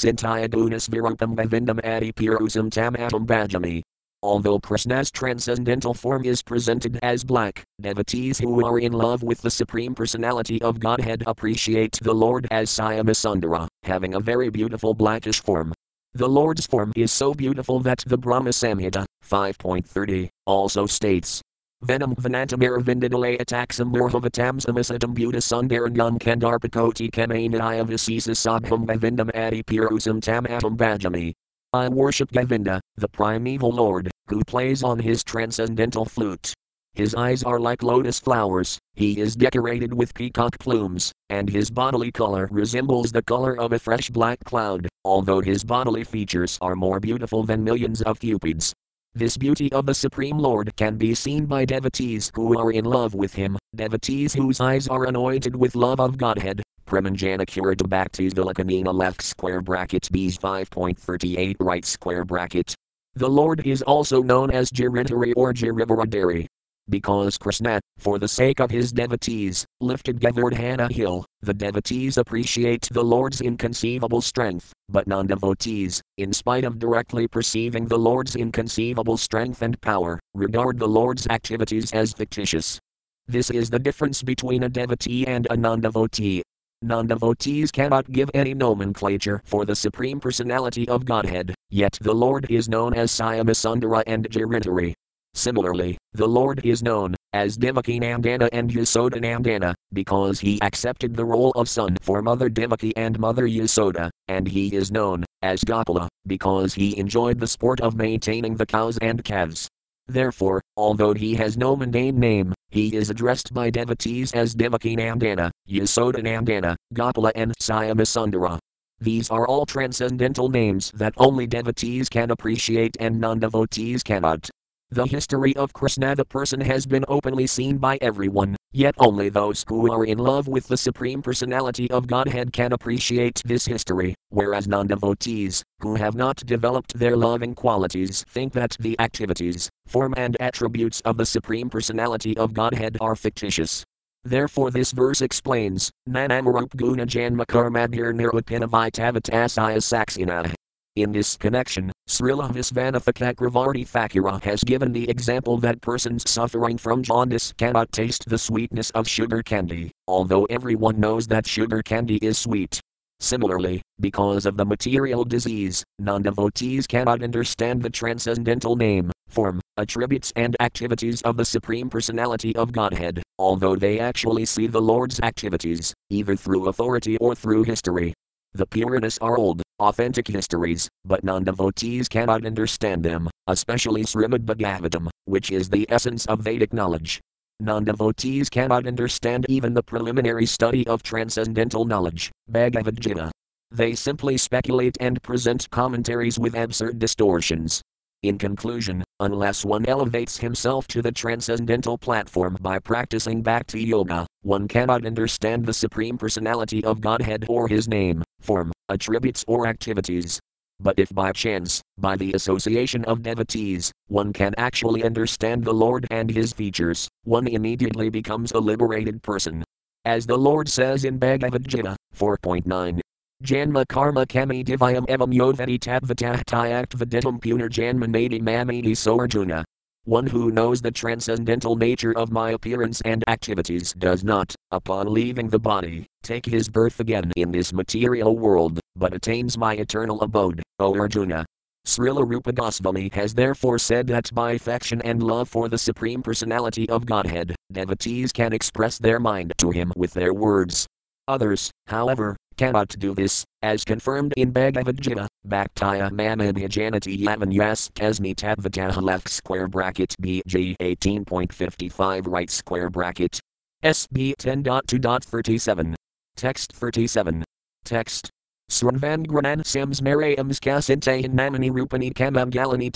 S1: Gunas Virupam Bhavindam Adi Pirusam Tamatam Bhajami. Although Krishna's transcendental form is presented as black, devotees who are in love with the Supreme Personality of Godhead appreciate the Lord as Syamasundara, having a very beautiful blackish form. The Lord's form is so beautiful that the Brahma Samhita, 5.30, also states, Venam Vanantamir Vindidale Ataxam Murhavatam Samisatam Buddha Sundaranyam Kandarpakoti Kamanaya Visisa Sabham Adi Pirusam Tamatam Bhajami. I worship Govinda, the primeval Lord, who plays on his transcendental flute. His eyes are like lotus flowers, he is decorated with peacock plumes, and his bodily color resembles the color of a fresh black cloud, although his bodily features are more beautiful than millions of cupids. This beauty of the Supreme Lord can be seen by devotees who are in love with him, devotees whose eyes are anointed with love of Godhead. Premanjana Kurta Bhaktis Vilakanina left square bracket B's 5.38 right square bracket. The Lord is also known as Giridhari or Girivaradari because Krishna, for the sake of his devotees, lifted Govardhana hill, the devotees appreciate the Lord's inconceivable strength, but non devotees, in spite of directly perceiving the Lord's inconceivable strength and power, regard the Lord's activities as fictitious. This is the difference between a devotee and a non devotee. Non devotees cannot give any nomenclature for the Supreme Personality of Godhead, yet the Lord is known as Syamasundara and Giridhari. Similarly, the Lord is known as Devaki Nandana and Yasoda Nandana because he accepted the role of son for Mother Devaki and Mother Yasoda, and he is known as Gopala because he enjoyed the sport of maintaining the cows and calves. Therefore, although he has no mundane name, he is addressed by devotees as Devaki Nandana, Yasoda Nandana, Gopala, and Syamasundara. These are all transcendental names that only devotees can appreciate and non devotees cannot. The history of Krishna the person has been openly seen by everyone, yet only those who are in love with the Supreme Personality of Godhead can appreciate this history, whereas non devotees, who have not developed their loving qualities, think that the activities, form, and attributes of the Supreme Personality of Godhead are fictitious. Therefore, this verse explains Nanamarup Guna Janma Karmadhir Nirupinavitavitasaya Saxina. In this connection, Srila Visvanatha Thakura has given the example that persons suffering from jaundice cannot taste the sweetness of sugar candy, although everyone knows that sugar candy is sweet. Similarly, because of the material disease, non devotees cannot understand the transcendental name, form, attributes, and activities of the Supreme Personality of Godhead, although they actually see the Lord's activities, either through authority or through history. The Puranas are old, authentic histories, but non devotees cannot understand them, especially Srimad Bhagavatam, which is the essence of Vedic knowledge. Non devotees cannot understand even the preliminary study of transcendental knowledge, Bhagavad Gita. They simply speculate and present commentaries with absurd distortions. In conclusion, unless one elevates himself to the transcendental platform by practicing Bhakti Yoga, one cannot understand the Supreme Personality of Godhead or His name, form, attributes, or activities. But if by chance, by the association of devotees, one can actually understand the Lord and His features, one immediately becomes a liberated person. As the Lord says in Bhagavad Gita 4.9, Janma karma kami divayam evam yodvati tadvatahtayak vaditam punarjanma nadi mamini so Arjuna. One who knows the transcendental nature of my appearance and activities does not, upon leaving the body, take his birth again in this material world, but attains my eternal abode, O Arjuna. Srila Rupa Goswami has therefore said that by affection and love for the Supreme Personality of Godhead, devotees can express their mind to him with their words. Others, however, cannot do this, as confirmed in Bhagavad Gita, Bhaktaya Mamabhyajanati Yavanyas Kasmi Tadvataha left square bracket BG 18.55 right square bracket. SB 10.2.37. Text 37. Text. Sranvan Granan Sims Marayams Kasintayan Namani Rupani Kamam Galani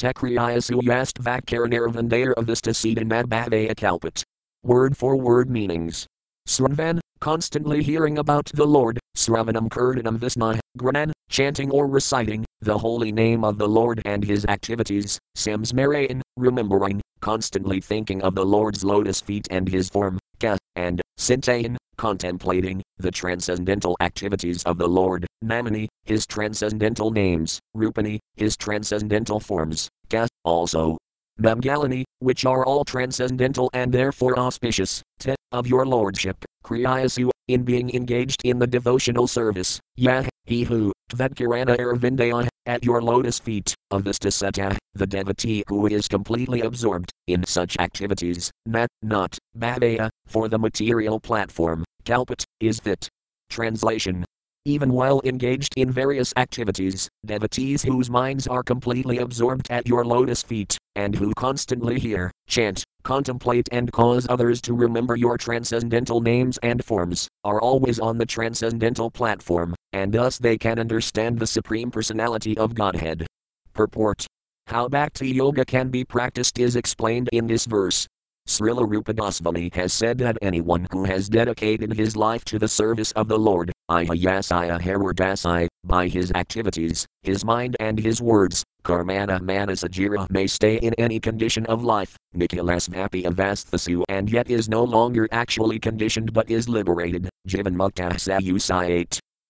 S1: Yast Vakarnirvandair of the Stasidan Madbhavaya Kalpat. Word for word meanings. Sranvan, constantly hearing about the Lord, Sravanam Kirtanam Visna, Granan, chanting or reciting the holy name of the Lord and his activities, Samsmarayan, remembering, constantly thinking of the Lord's lotus feet and his form, ka, and sintayan, contemplating the transcendental activities of the Lord, Namani, his transcendental names, Rupani, his transcendental forms, ka, also. Mangalani, which are all transcendental and therefore auspicious, te, of your lordship, Kriyasu, in being engaged in the devotional service, Yah, he who, Tvedkirana Arvindaya, at your lotus feet, Avastasata, the Staseta, the devotee who is completely absorbed in such activities, not, not, Bhavaya, for the material platform, Kalpat, is fit. Translation even while engaged in various activities, devotees whose minds are completely absorbed at your lotus feet, and who constantly hear, chant, contemplate, and cause others to remember your transcendental names and forms, are always on the transcendental platform, and thus they can understand the Supreme Personality of Godhead. Purport How Bhakti Yoga can be practiced is explained in this verse. Srila Rupa Goswami has said that anyone who has dedicated his life to the service of the Lord, by his activities, his mind and his words, Karmana Manasajira may stay in any condition of life, Nikilasvapi Avasthasu and yet is no longer actually conditioned but is liberated.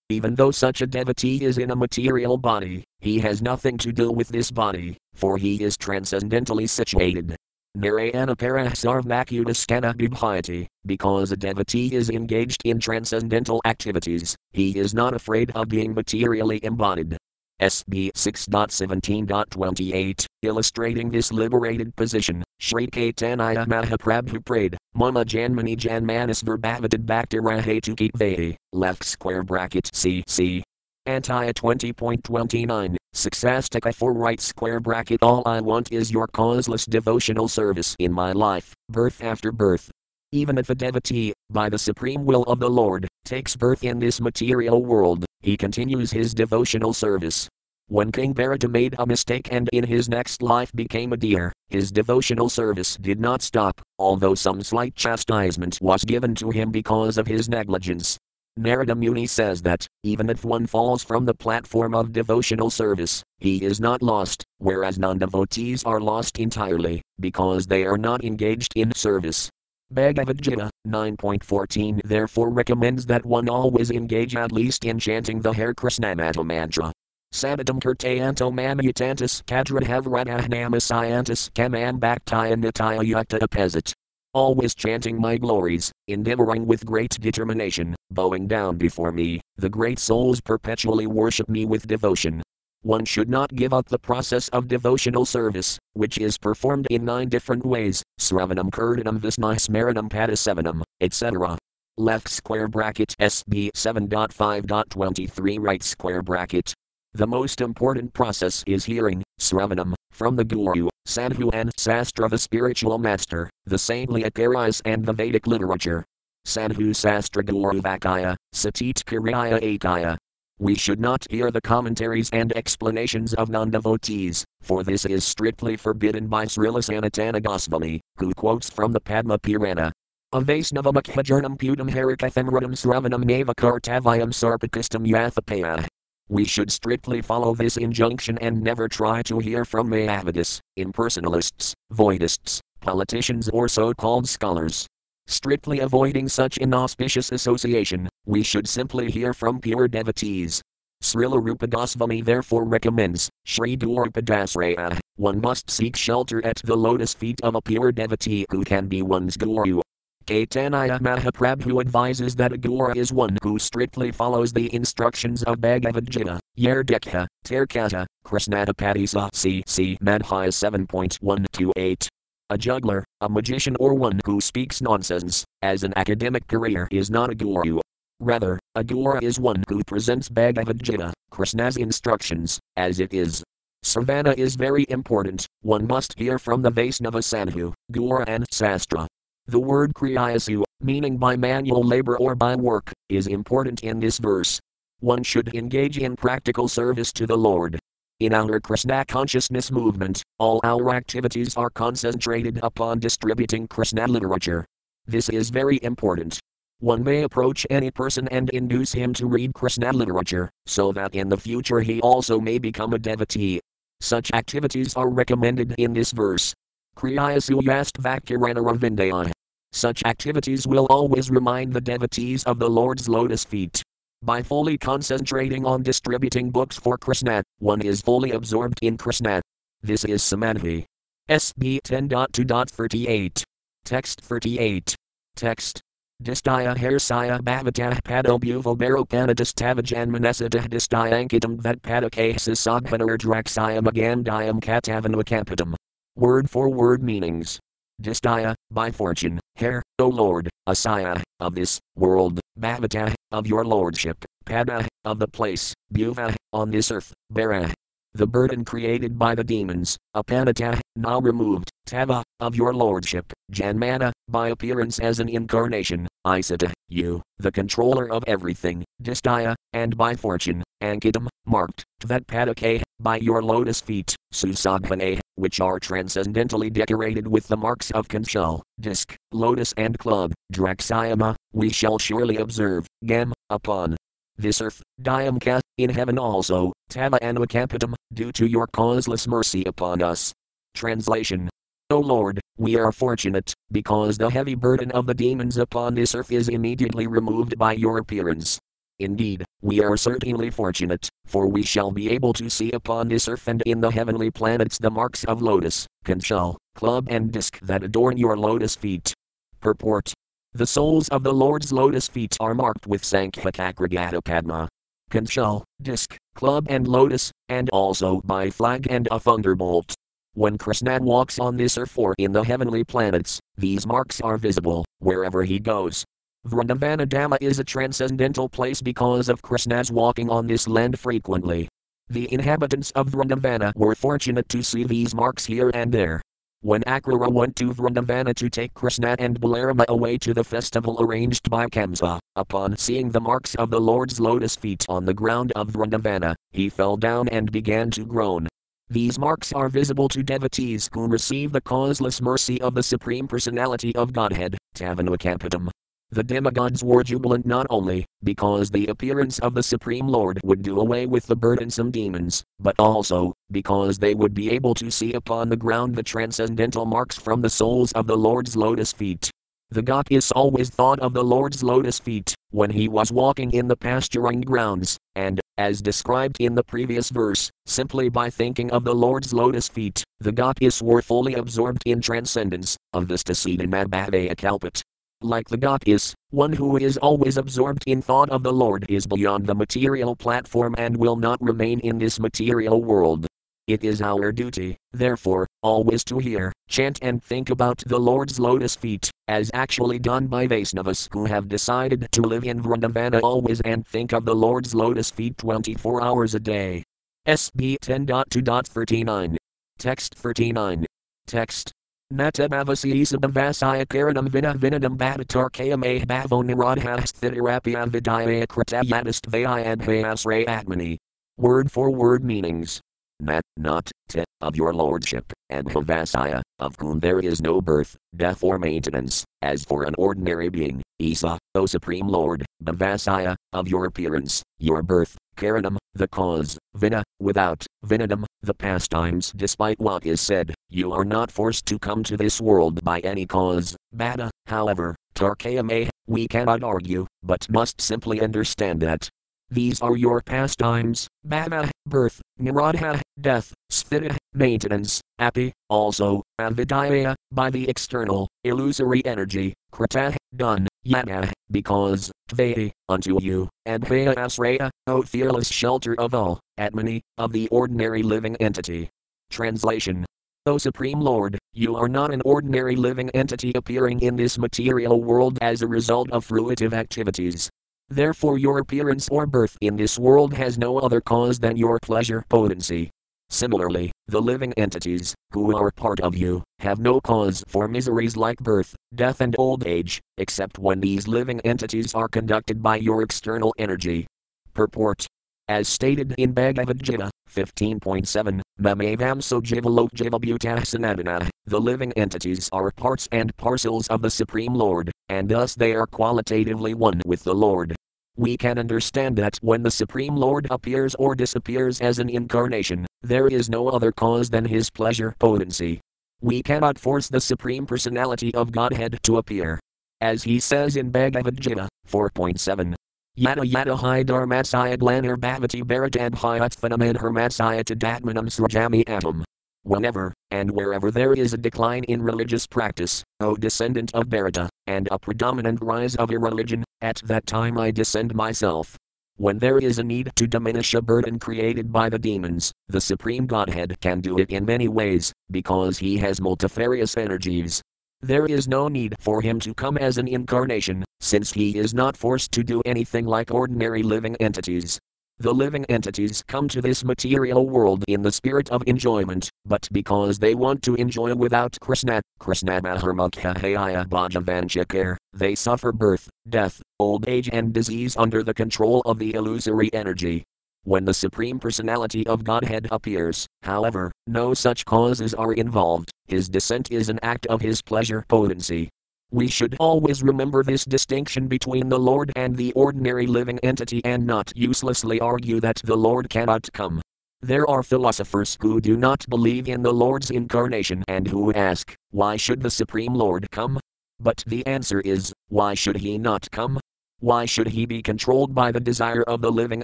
S1: Even though such a devotee is in a material body, he has nothing to do with this body, for he is transcendentally situated, Narayana Parahsarvakudaskana Bibhayati, because a devotee is engaged in transcendental activities, he is not afraid of being materially embodied. SB 6.17.28, illustrating this liberated position, Sri Caitanya Mahaprabhu prayed, Mama Janmani Janmanas Verbhavadid Bhaktirahetu Vedi, left square bracket CC. Anti 20.29, Successtica 4 right square bracket all I want is your causeless devotional service in my life, birth after birth. Even if a devotee, by the supreme will of the Lord, takes birth in this material world, he continues his devotional service. When King Bharata made a mistake and in his next life became a deer, his devotional service did not stop, although some slight chastisement was given to him because of his negligence. Narada Muni says that, even if one falls from the platform of devotional service, he is not lost, whereas non devotees are lost entirely, because they are not engaged in service. Bhagavad Gita 9.14 therefore recommends that one always engage at least in chanting the Hare Krishnamata mantra. Sanatam kirtayanto mamayatantas kadradhavranah namasayantas kamam bhaktaya nitaya yukta apesat always chanting my glories, endeavoring with great determination, bowing down before me, the great souls perpetually worship me with devotion. One should not give up the process of devotional service, which is performed in nine different ways Sravanam Kirtanam Visnai Smaranam Padasevanam, etc. Left square bracket SB 7.5.23 right square bracket. The most important process is hearing, Sravanam, from the Guru, Sadhu and Sastra the spiritual master, the saintly Acharyas and the Vedic literature. Sadhu Sastra Guru Vakaya, Satit Kiriyaya Akaya. We should not hear the commentaries and explanations of non devotees, for this is strictly forbidden by Srila Sanatana Goswami, who quotes from the Padma Purana. Avasnavamakhajarnam putam harikatham harikathamradam sravanam navakartavayam sarpakistam yathapaya. We should strictly follow this injunction and never try to hear from Mayavadis, impersonalists, voidists, politicians, or so called scholars. Strictly avoiding such inauspicious association, we should simply hear from pure devotees. Srila Rupa Goswami therefore recommends, Sri Dasraya, one must seek shelter at the lotus feet of a pure devotee who can be one's guru, Caitanya Mahaprabhu advises that a guru is one who strictly follows the instructions of Bhagavad Gita, Yardikha, Tarkata, Krishnadapadisa cc Madhya 7.128. A juggler, a magician or one who speaks nonsense, as an academic career is not a guru. Rather, a guru is one who presents Bhagavad Gita, Krishna's instructions, as it is. Savana is very important, one must hear from the Vaisnava Sadhu, Guru and Sastra, the word kriyasu, meaning by manual labor or by work, is important in this verse. One should engage in practical service to the Lord. In our Krishna consciousness movement, all our activities are concentrated upon distributing Krishna literature. This is very important. One may approach any person and induce him to read Krishna literature, so that in the future he also may become a devotee. Such activities are recommended in this verse. Kriyasuyast Vakiranaravindayan. Such activities will always remind the devotees of the Lord's lotus feet. By fully concentrating on distributing books for Krishna, one is fully absorbed in Krishna. This is Samadhi. SB 10.2.38. Text 38. Text. Distaya harsaya bhavatah padobhuvo baropanadistavajan manesidah distayankitam vatpadakasa sagpanaradrakshaya magandayam katavanvakapitam. Word for word meanings. Distaya, by fortune, hair, O Lord, Asaya, of this world, Bhavata, of your lordship, Pada, of the place, Bhuva, on this earth, Bara, the burden created by the demons, Apanata, now removed, Tava, of your lordship, Janmana, by appearance as an incarnation, Isata, you, the controller of everything, Distaya, and by fortune, Ankitam, marked, Tvatpadake, by your lotus feet, Susagvane, which are transcendently decorated with the marks of conchal, disc, lotus and club, Draxayama, we shall surely observe, Gam, upon, this earth, Dhyamka, in heaven also, Tava Anvakapitam, due to your causeless mercy upon us. Translation O Lord, we are fortunate, because the heavy burden of the demons upon this earth is immediately removed by your appearance. Indeed, we are certainly fortunate, for we shall be able to see upon this earth and in the heavenly planets the marks of lotus, conchal, club, and disc that adorn your lotus feet. Purport the soles of the Lord's lotus feet are marked with Sankhyacakragata Padma, conchal, disc, club, and lotus, and also by flag and a thunderbolt. When Krishna walks on this earth or in the heavenly planets, these marks are visible wherever he goes. Vrindavana Dhamma is a transcendental place because of Krishna's walking on this land frequently. The inhabitants of Vrindavana were fortunate to see these marks here and there. When Akrura went to Vrindavana to take Krishna and Balarama away to the festival arranged by Kamsa, upon seeing the marks of the Lord's lotus feet on the ground of Vrindavana, he fell down and began to groan. These marks are visible to devotees who receive the causeless mercy of the Supreme Personality of Godhead, Tavanvakapitam. The demigods were jubilant not only because the appearance of the Supreme Lord would do away with the burdensome demons, but also because they would be able to see upon the ground the transcendental marks from the soles of the Lord's lotus feet. The Gopis always thought of the Lord's lotus feet when he was walking in the pasturing grounds, and, as described in the previous verse, simply by thinking of the Lord's lotus feet, the Gopis were fully absorbed in transcendence of this Tasidamabhavaya Kalpat. Like the Gopis, one who is always absorbed in thought of the Lord is beyond the material platform and will not remain in this material world. It is our duty, therefore, always to hear, chant, and think about the Lord's lotus feet, as actually done by Vaisnavas who have decided to live in Vrindavana always and think of the Lord's lotus feet 24 hours a day. SB 10.2.39. Text 39. Text Natabhavasisabhavasaya karanam vina vinadam bhavatarkayam eh bhavo niradhasthirapya vidaya kratayadistvayadhyasray atmani. Word for word meanings. Nat, not, te, of your lordship, and Bhavasaya, of whom there is no birth, death, or maintenance, as for an ordinary being, Isa, O Supreme Lord, Bhavasaya, of your appearance, your birth, Karanam, the cause, Vina, without, Vinadam, the pastimes. Despite what is said, you are not forced to come to this world by any cause. Bada, however, Tarkayame, we cannot argue, but must simply understand that. These are your pastimes, Bhava, birth, Nirodha, death, Sthita, maintenance, Api, also, Avidaya, by the external, illusory energy, Krata, done, Yada, because, Tvati, unto you, and Bhaya Asraya, O fearless shelter of all, Atmani, of the ordinary living entity. Translation O Supreme Lord, you are not an ordinary living entity appearing in this material world as a result of fruitive activities. Therefore, your appearance or birth in this world has no other cause than your pleasure potency. Similarly, the living entities, who are part of you, have no cause for miseries like birth, death, and old age, except when these living entities are conducted by your external energy. Purport as stated in Bhagavad Gita 15.7, Mamavamso Jivalok Jivabuta Sanatana, the living entities are parts and parcels of the Supreme Lord, and thus they are qualitatively one with the Lord. We can understand that when the Supreme Lord appears or disappears as an incarnation, there is no other cause than his pleasure potency. We cannot force the Supreme Personality of Godhead to appear. As he says in Bhagavad Gita 4.7, Yada yada hi dharmatsaya glanar bhavati bharatad hyatphanam hermatsaya tadatmanam srajami atom. Whenever, and wherever there is a decline in religious practice, O descendant of Bharata, and a predominant rise of irreligion, at that time I descend myself. When there is a need to diminish a burden created by the demons, the Supreme Godhead can do it in many ways, because he has multifarious energies. There is no need for him to come as an incarnation, since he is not forced to do anything like ordinary living entities. The living entities come to this material world in the spirit of enjoyment, but because they want to enjoy without Krishna, Krishna Maharmukhaya Bhajavanchakar, they suffer birth, death, old age, and disease under the control of the illusory energy. When the Supreme Personality of Godhead appears, however, no such causes are involved, his descent is an act of his pleasure potency. We should always remember this distinction between the Lord and the ordinary living entity and not uselessly argue that the Lord cannot come. There are philosophers who do not believe in the Lord's incarnation and who ask, Why should the Supreme Lord come? But the answer is, Why should he not come? Why should he be controlled by the desire of the living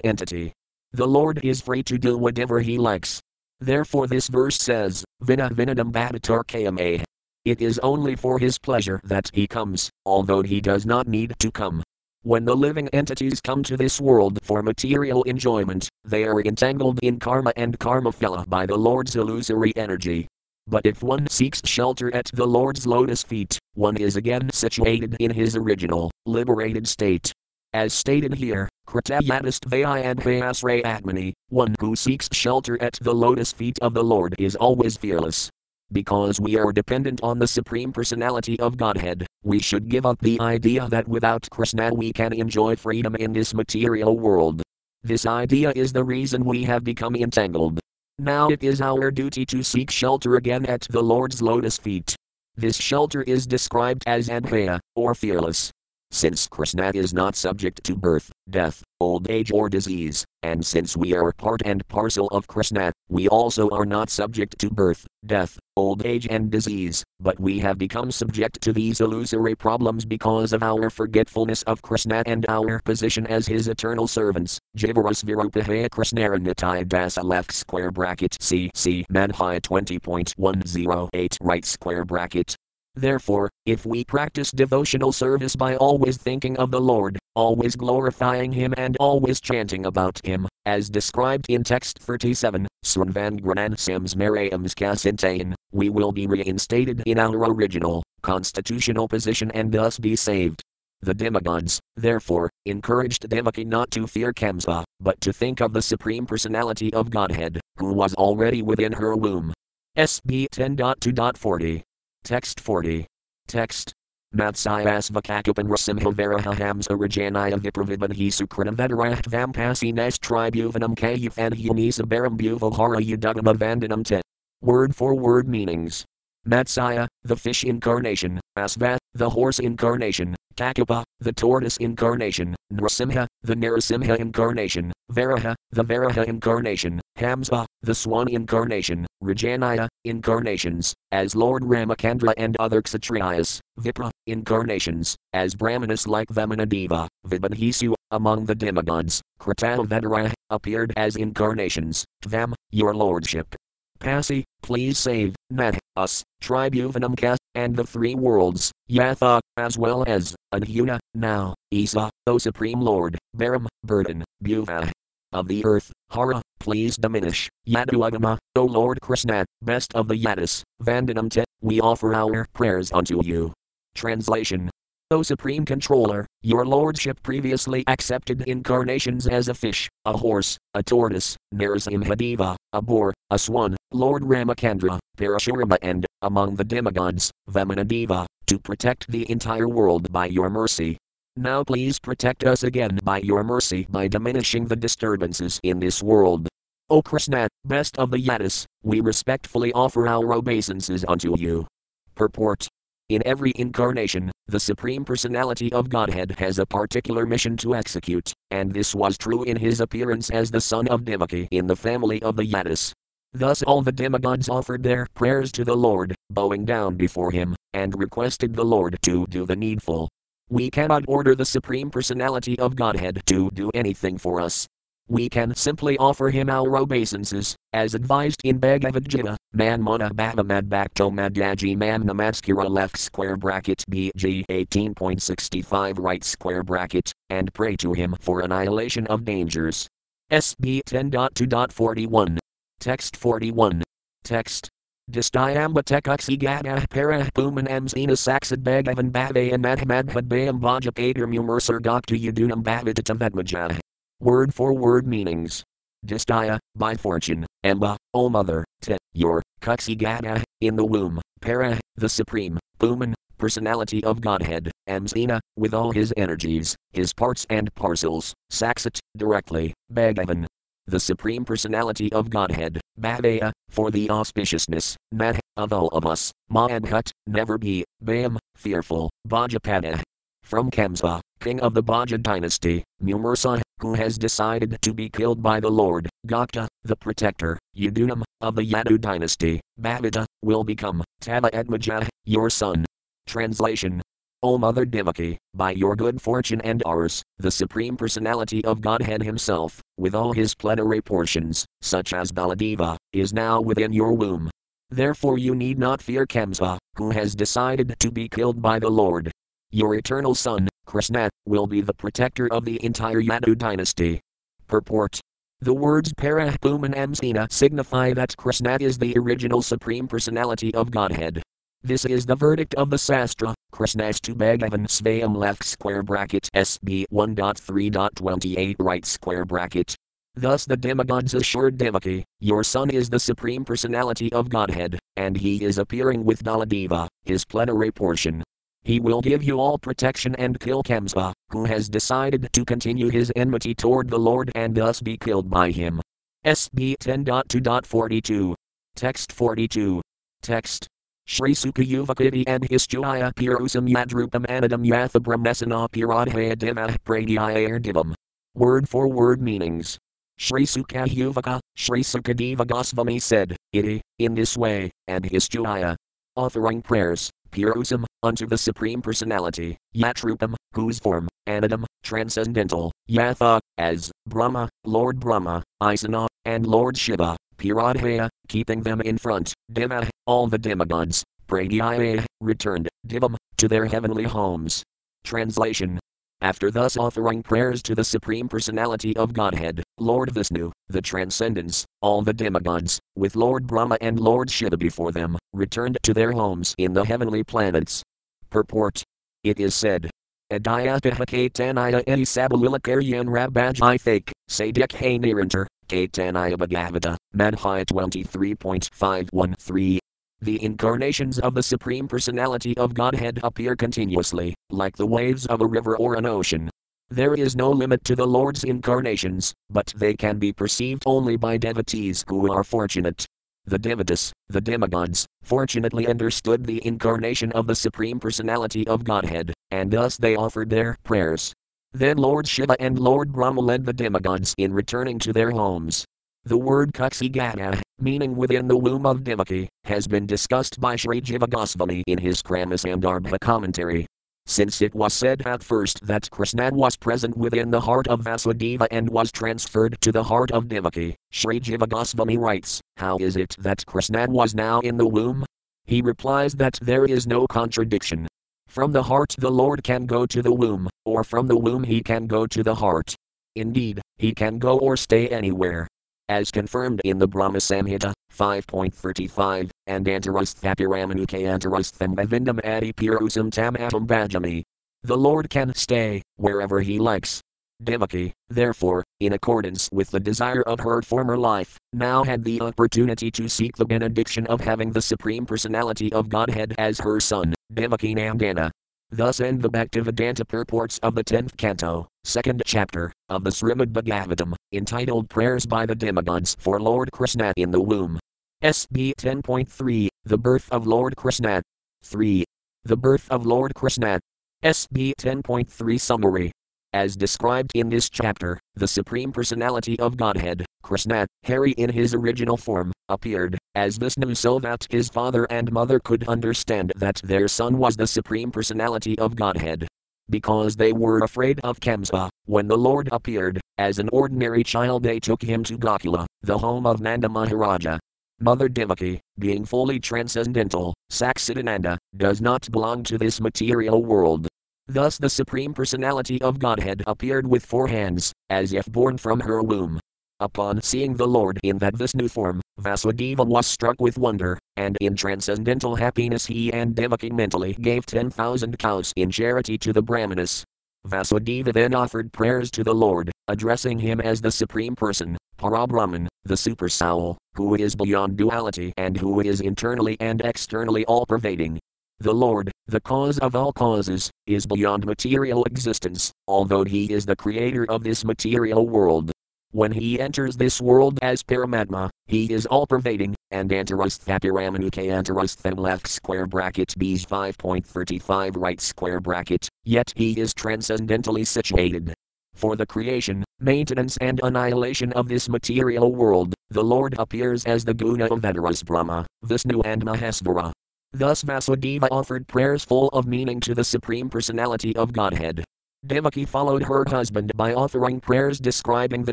S1: entity? The Lord is free to do whatever he likes. Therefore, this verse says, Vina vinadam bhavatarkayame it is only for his pleasure that he comes, although he does not need to come. When the living entities come to this world for material enjoyment, they are entangled in karma and karma phela by the Lord's illusory energy. But if one seeks shelter at the Lord's lotus feet, one is again situated in his original, liberated state. As stated here, Kritayadistvaya and Vyasray Atmani, one who seeks shelter at the lotus feet of the Lord is always fearless. Because we are dependent on the Supreme Personality of Godhead, we should give up the idea that without Krishna we can enjoy freedom in this material world. This idea is the reason we have become entangled. Now it is our duty to seek shelter again at the Lord's lotus feet. This shelter is described as Advaya, or fearless. Since Krishna is not subject to birth, death, old age, or disease, and since we are part and parcel of Krishna, we also are not subject to birth, death, old age, and disease, but we have become subject to these illusory problems because of our forgetfulness of Krishna and our position as his eternal servants. Jivaras Virupahaya Krishnaranitai Dasa left square bracket C C Madhya 20.108 right square bracket Therefore, if we practice devotional service by always thinking of the Lord, always glorifying Him, and always chanting about Him, as described in text 37, Sranvan Sims Mariams Kasintain, we will be reinstated in our original, constitutional position and thus be saved. The demigods, therefore, encouraged Devaki not to fear Kamsa, but to think of the Supreme Personality of Godhead, who was already within her womb. SB 10.2.40 Text 40. Text. Matsyas vakakupan rasimha varaha hamsa rajanaya vipravidvanhi sukrinavedaraht vampasinas tribuvanam kayufan hunisa baram buvahara yudugama vandanam te. Word for word meanings. Matsaya, the fish incarnation, Asva, the horse incarnation, Kakupa, the tortoise incarnation, Nrasimha, the Narasimha incarnation, Varaha, the Varaha incarnation, Hamsa, the swan incarnation, Rajanaya, incarnations, as Lord Ramacandra and other Kshatriyas, Vipra, incarnations, as Brahmanas like Vamanadeva, Vibhanhisu, among the demigods, Kratavadaraya, appeared as incarnations, Tvam, your lordship. Pasi, please save, Nat, us, Tribhuvanamka, and the three worlds, Yatha, as well as, Adhuna, now, Isa, O Supreme Lord, Baram, burden, Bhuva. Of the earth, Hara, please diminish, Yaduagama, O Lord Krishna, best of the Yadus, Vandanam we offer our prayers unto you. Translation O Supreme Controller, your Lordship previously accepted incarnations as a fish, a horse, a tortoise, Narasimhadeva, a boar, a swan, Lord Ramacandra, Parashurama, and, among the demigods, Vamanadeva, to protect the entire world by your mercy. Now please protect us again by your mercy by diminishing the disturbances in this world. O Krishna, best of the Yadus, we respectfully offer our obeisances unto you. Purport in every incarnation, the Supreme Personality of Godhead has a particular mission to execute, and this was true in his appearance as the son of Devaki in the family of the Yadus. Thus all the demigods offered their prayers to the Lord, bowing down before him, and requested the Lord to do the needful. We cannot order the Supreme Personality of Godhead to do anything for us. We can simply offer him our obeisances, as advised in Bhagavad Gita, Man Mana Bhavamad Bhakto Madhyaji Man Namaskara left square bracket BG 18.65 right square bracket, and pray to him for annihilation of dangers. SB 10.2.41. Text 41. Text. Gada para puman amsina saksad bhagavan bhavayan madhamadhadbayam vajapadir mumersar doctor yadunam bhavitatam vedmaja. Word for word meanings. Distaya, by fortune, Amba, O mother, te, your, Kuksigada, in the womb, Para, the supreme, Puman, personality of Godhead, Amsina, with all his energies, his parts and parcels, Saksat, directly, Bhagavan, the supreme personality of Godhead, Bhavaya, for the auspiciousness, Mad, of all of us, Mahadhut, never be, Bam, fearful, Vajapada. From Kamsa, king of the Bhoja dynasty, Mumersa, who has decided to be killed by the Lord, Gokta, the protector, Yadunam, of the Yadu dynasty, Bhavita, will become, Tava Edmaja, your son. Translation O Mother Devaki, by your good fortune and ours, the Supreme Personality of Godhead Himself, with all His plenary portions, such as Baladeva, is now within your womb. Therefore you need not fear Kamsa, who has decided to be killed by the Lord. Your eternal son, Krishna, will be the protector of the entire Yadu dynasty. Purport the words Parahpum and Amsina signify that Krishna is the original Supreme Personality of Godhead. This is the verdict of the Sastra, Krishnastu Bhagavan Svayam left square bracket SB 1.3.28 right square bracket. Thus the demigods assured Devaki, Your son is the Supreme Personality of Godhead, and he is appearing with Baladeva, his plenary portion, he will give you all protection and kill Kamsa, who has decided to continue his enmity toward the Lord and thus be killed by him. SB 10.2.42. Text 42. Text. Shri Sukayuvakiti and Histuaya Pirusam Yadrupam Anadam Yathabrahmasana Piradhaya Diva Pradhyayar Divam. Word for word meanings. Shri Sukayuvaka, Shri Sukadeva Goswami said, Iti, in this way, and his Histuaya. Offering prayers, Purusam, unto the Supreme Personality, Yatrupam, whose form, Anadam, transcendental, Yatha, as, Brahma, Lord Brahma, Isana, and Lord Shiva, Piradhaya, keeping them in front, Dima, all the demigods, Pradhyaya, returned, Divam, to their heavenly homes. Translation. After thus offering prayers to the Supreme Personality of Godhead, Lord Vishnu, the Transcendence, all the demigods, with Lord Brahma and Lord Shiva before them, returned to their homes in the heavenly planets. Purport. It is said, Adayataha Katanaya Edi Sabalilikaryan Rabajai Fake, Sadik Hay Nirantar, Katanaya Bhagavata, Madhya 23.513. The incarnations of the Supreme Personality of Godhead appear continuously, like the waves of a river or an ocean. There is no limit to the Lord's incarnations, but they can be perceived only by devotees who are fortunate. The devotees, the demigods, fortunately understood the incarnation of the Supreme Personality of Godhead, and thus they offered their prayers. Then Lord Shiva and Lord Brahma led the demigods in returning to their homes. The word Kutsigata, meaning within the womb of Devaki, has been discussed by Sri Jiva Goswami in his Kramasandarbha commentary. Since it was said at first that Krishna was present within the heart of Vasudeva and was transferred to the heart of Devaki, Sri Jiva Goswami writes, How is it that Krishna was now in the womb? He replies that there is no contradiction. From the heart the Lord can go to the womb, or from the womb he can go to the heart. Indeed, he can go or stay anywhere as confirmed in the Brahma Samhita 5.35, and Antarasthapiramanu Antarasthambavindam Adi Purusam Tamatam Bhajami. The Lord can stay wherever he likes. Devaki, therefore, in accordance with the desire of her former life, now had the opportunity to seek the benediction of having the Supreme Personality of Godhead as her son, Devaki Nandana, Thus end the Bhaktivedanta purports of the 10th canto, second chapter, of the Srimad Bhagavatam, entitled Prayers by the Demigods for Lord Krishna in the Womb. SB 10.3 The Birth of Lord Krishna. 3. The Birth of Lord Krishna. SB 10.3 Summary. As described in this chapter, the Supreme Personality of Godhead, Krishna, Hari in his original form, appeared as this Vishnu so that his father and mother could understand that their son was the Supreme Personality of Godhead. Because they were afraid of Kamsa, when the Lord appeared, as an ordinary child they took him to Gokula, the home of Nanda Maharaja. Mother Devaki, being fully transcendental, Saksidananda, does not belong to this material world. Thus the Supreme Personality of Godhead appeared with four hands, as if born from her womb. Upon seeing the Lord in that this new form, Vasudeva was struck with wonder, and in transcendental happiness he and Devaki mentally gave 10,000 cows in charity to the Brahmanas. Vasudeva then offered prayers to the Lord, addressing him as the Supreme Person, Parabrahman, the Super Soul, who is beyond duality and who is internally and externally all pervading. The Lord, the cause of all causes, is beyond material existence, although He is the creator of this material world. When He enters this world as Paramatma, He is all pervading, and Antarasthaparamanuke Antarasthem left square bracket B's 5.35 right square bracket, yet He is transcendentally situated. For the creation, maintenance, and annihilation of this material world, the Lord appears as the guna of Vedaras Brahma, Vishnu, and Mahesvara. Thus Vasudeva offered prayers full of meaning to the Supreme Personality of Godhead. Devaki followed her husband by offering prayers describing the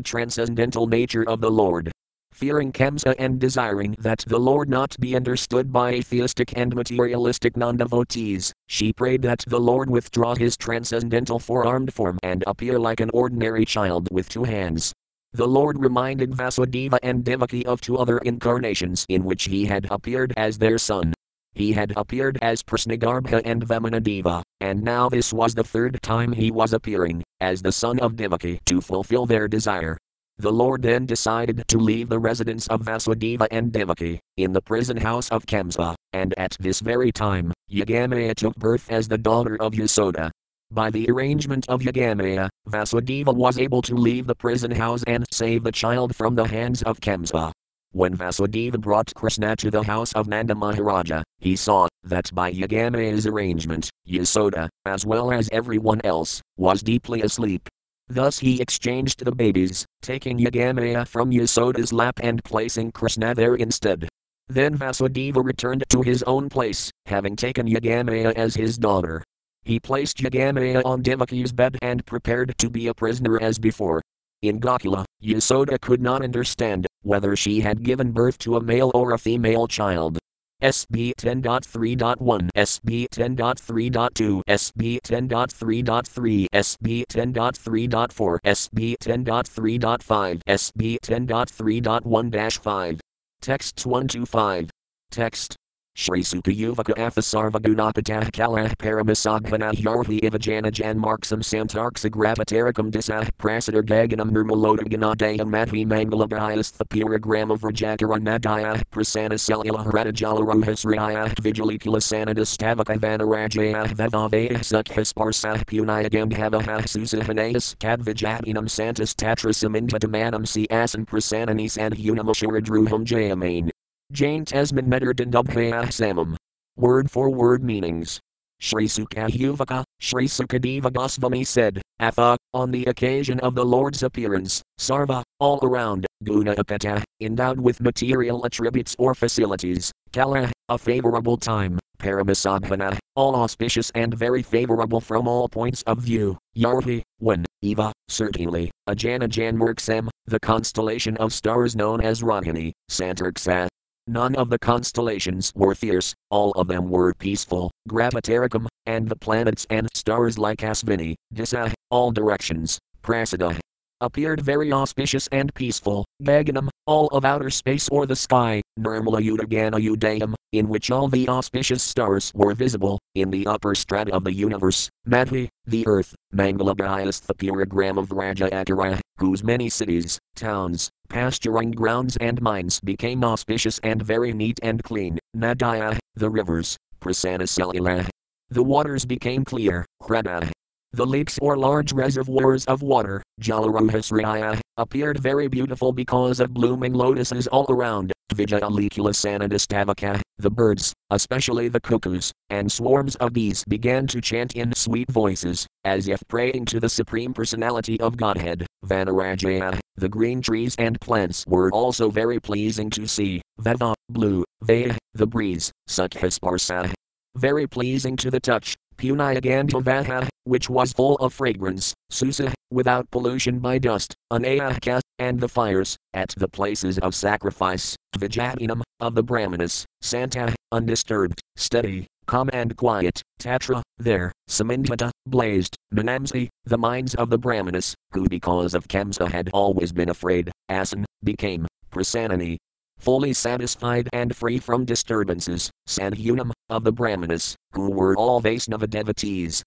S1: transcendental nature of the Lord. Fearing Kamsa and desiring that the Lord not be understood by atheistic and materialistic non devotees, she prayed that the Lord withdraw his transcendental four armed form and appear like an ordinary child with two hands. The Lord reminded Vasudeva and Devaki of two other incarnations in which he had appeared as their son. He had appeared as Prasnagarbha and Vamanadeva, and now this was the third time he was appearing, as the son of Devaki to fulfill their desire. The Lord then decided to leave the residence of Vasudeva and Devaki, in the prison house of Kamsa, and at this very time, Yogamaya took birth as the daughter of Yasoda. By the arrangement of Yogamaya, Vasudeva was able to leave the prison house and save the child from the hands of Kamsa. When Vasudeva brought Krishna to the house of Nanda Maharaja, he saw that by Yogamaya's arrangement, Yasoda, as well as everyone else, was deeply asleep. Thus he exchanged the babies, taking Yogamaya from Yasoda's lap and placing Krishna there instead. Then Vasudeva returned to his own place, having taken Yogamaya as his daughter. He placed Yogamaya on Devaki's bed and prepared to be a prisoner as before. In Gokula, Yasoda could not understand whether she had given birth to a male or a female child. SB 10.3.1, SB 10.3.2, SB 10.3.3, SB 10.3.4, SB 10.3.5, SB 10.3.1 5. Texts 1 to 5. Text Shri Sukayuvaka Athasarvagunapatah Kalah Paramasaghana Yarhi Ivajanajan Marksam Santarksa Gravatarikam Disah Prasadar Gaganam Nirmalodaganadayam Madhi Mangalabhayas Thapiragram of Rajakara Nadaya Prasana Selila Radajalaruhasriya Vigilikula Sanadis Tavakavana Rajaya Vavavaya Sukhisparsah Punayagam Havaha Susahanayas Kadvijabinam Santas Tatrasam Indadamanam Si Asan Prasananis and Unamashara Jayamain. Jain Tasman Medardan Dubhaya Samam. Word for word meanings. Shri Sukayuvaka, Shri Sukadeva Goswami said, Atha, on the occasion of the Lord's appearance, Sarva, all around, Guna Apata, endowed with material attributes or facilities, Kala, a favorable time, Paramasadhana, all auspicious and very favorable from all points of view, Yarhi, when, Eva, certainly, Ajana Janmurksam, the constellation of stars known as Rohini, Santarksa, None of the constellations were fierce, all of them were peaceful, Gravatarikam, and the planets and stars like Asvini, Disa, all directions, Prasada, appeared very auspicious and peaceful, Gaganam, all of outer space or the sky, Nirmala Udagana Udayam, in which all the auspicious stars were visible, in the upper strata of the universe, Madhi, the earth, Mangala Mangalabhayas the purigram of Raja Akara, whose many cities, towns, pasturing grounds and mines became auspicious and very neat and clean, Nadaya, the rivers, Prasanasalilah. The waters became clear, Hrada. The lakes or large reservoirs of water, Jalaruhasraya, appeared very beautiful because of blooming lotuses all around, Vijayalikula Sanadastavaka, the birds, especially the cuckoos, and swarms of bees began to chant in sweet voices, as if praying to the Supreme Personality of Godhead. Vanarajaya, the green trees and plants were also very pleasing to see. Vava, blue, Vaya, the breeze, Sukhasparsa, very pleasing to the touch. Punayagandhavaha, which was full of fragrance, Susa, without pollution by dust, Anayaka, and the fires, at the places of sacrifice, Vijayanam, of the Brahmanas, Santa, undisturbed, steady, calm and quiet, Tatra, there, Samindhata, blazed, Manamsi, the minds of the Brahmanas, who because of Kamsa had always been afraid, Asan, became, Prasanani, fully satisfied and free from disturbances, Sadhunam, of the Brahmanas, who were all Vaisnava devotees,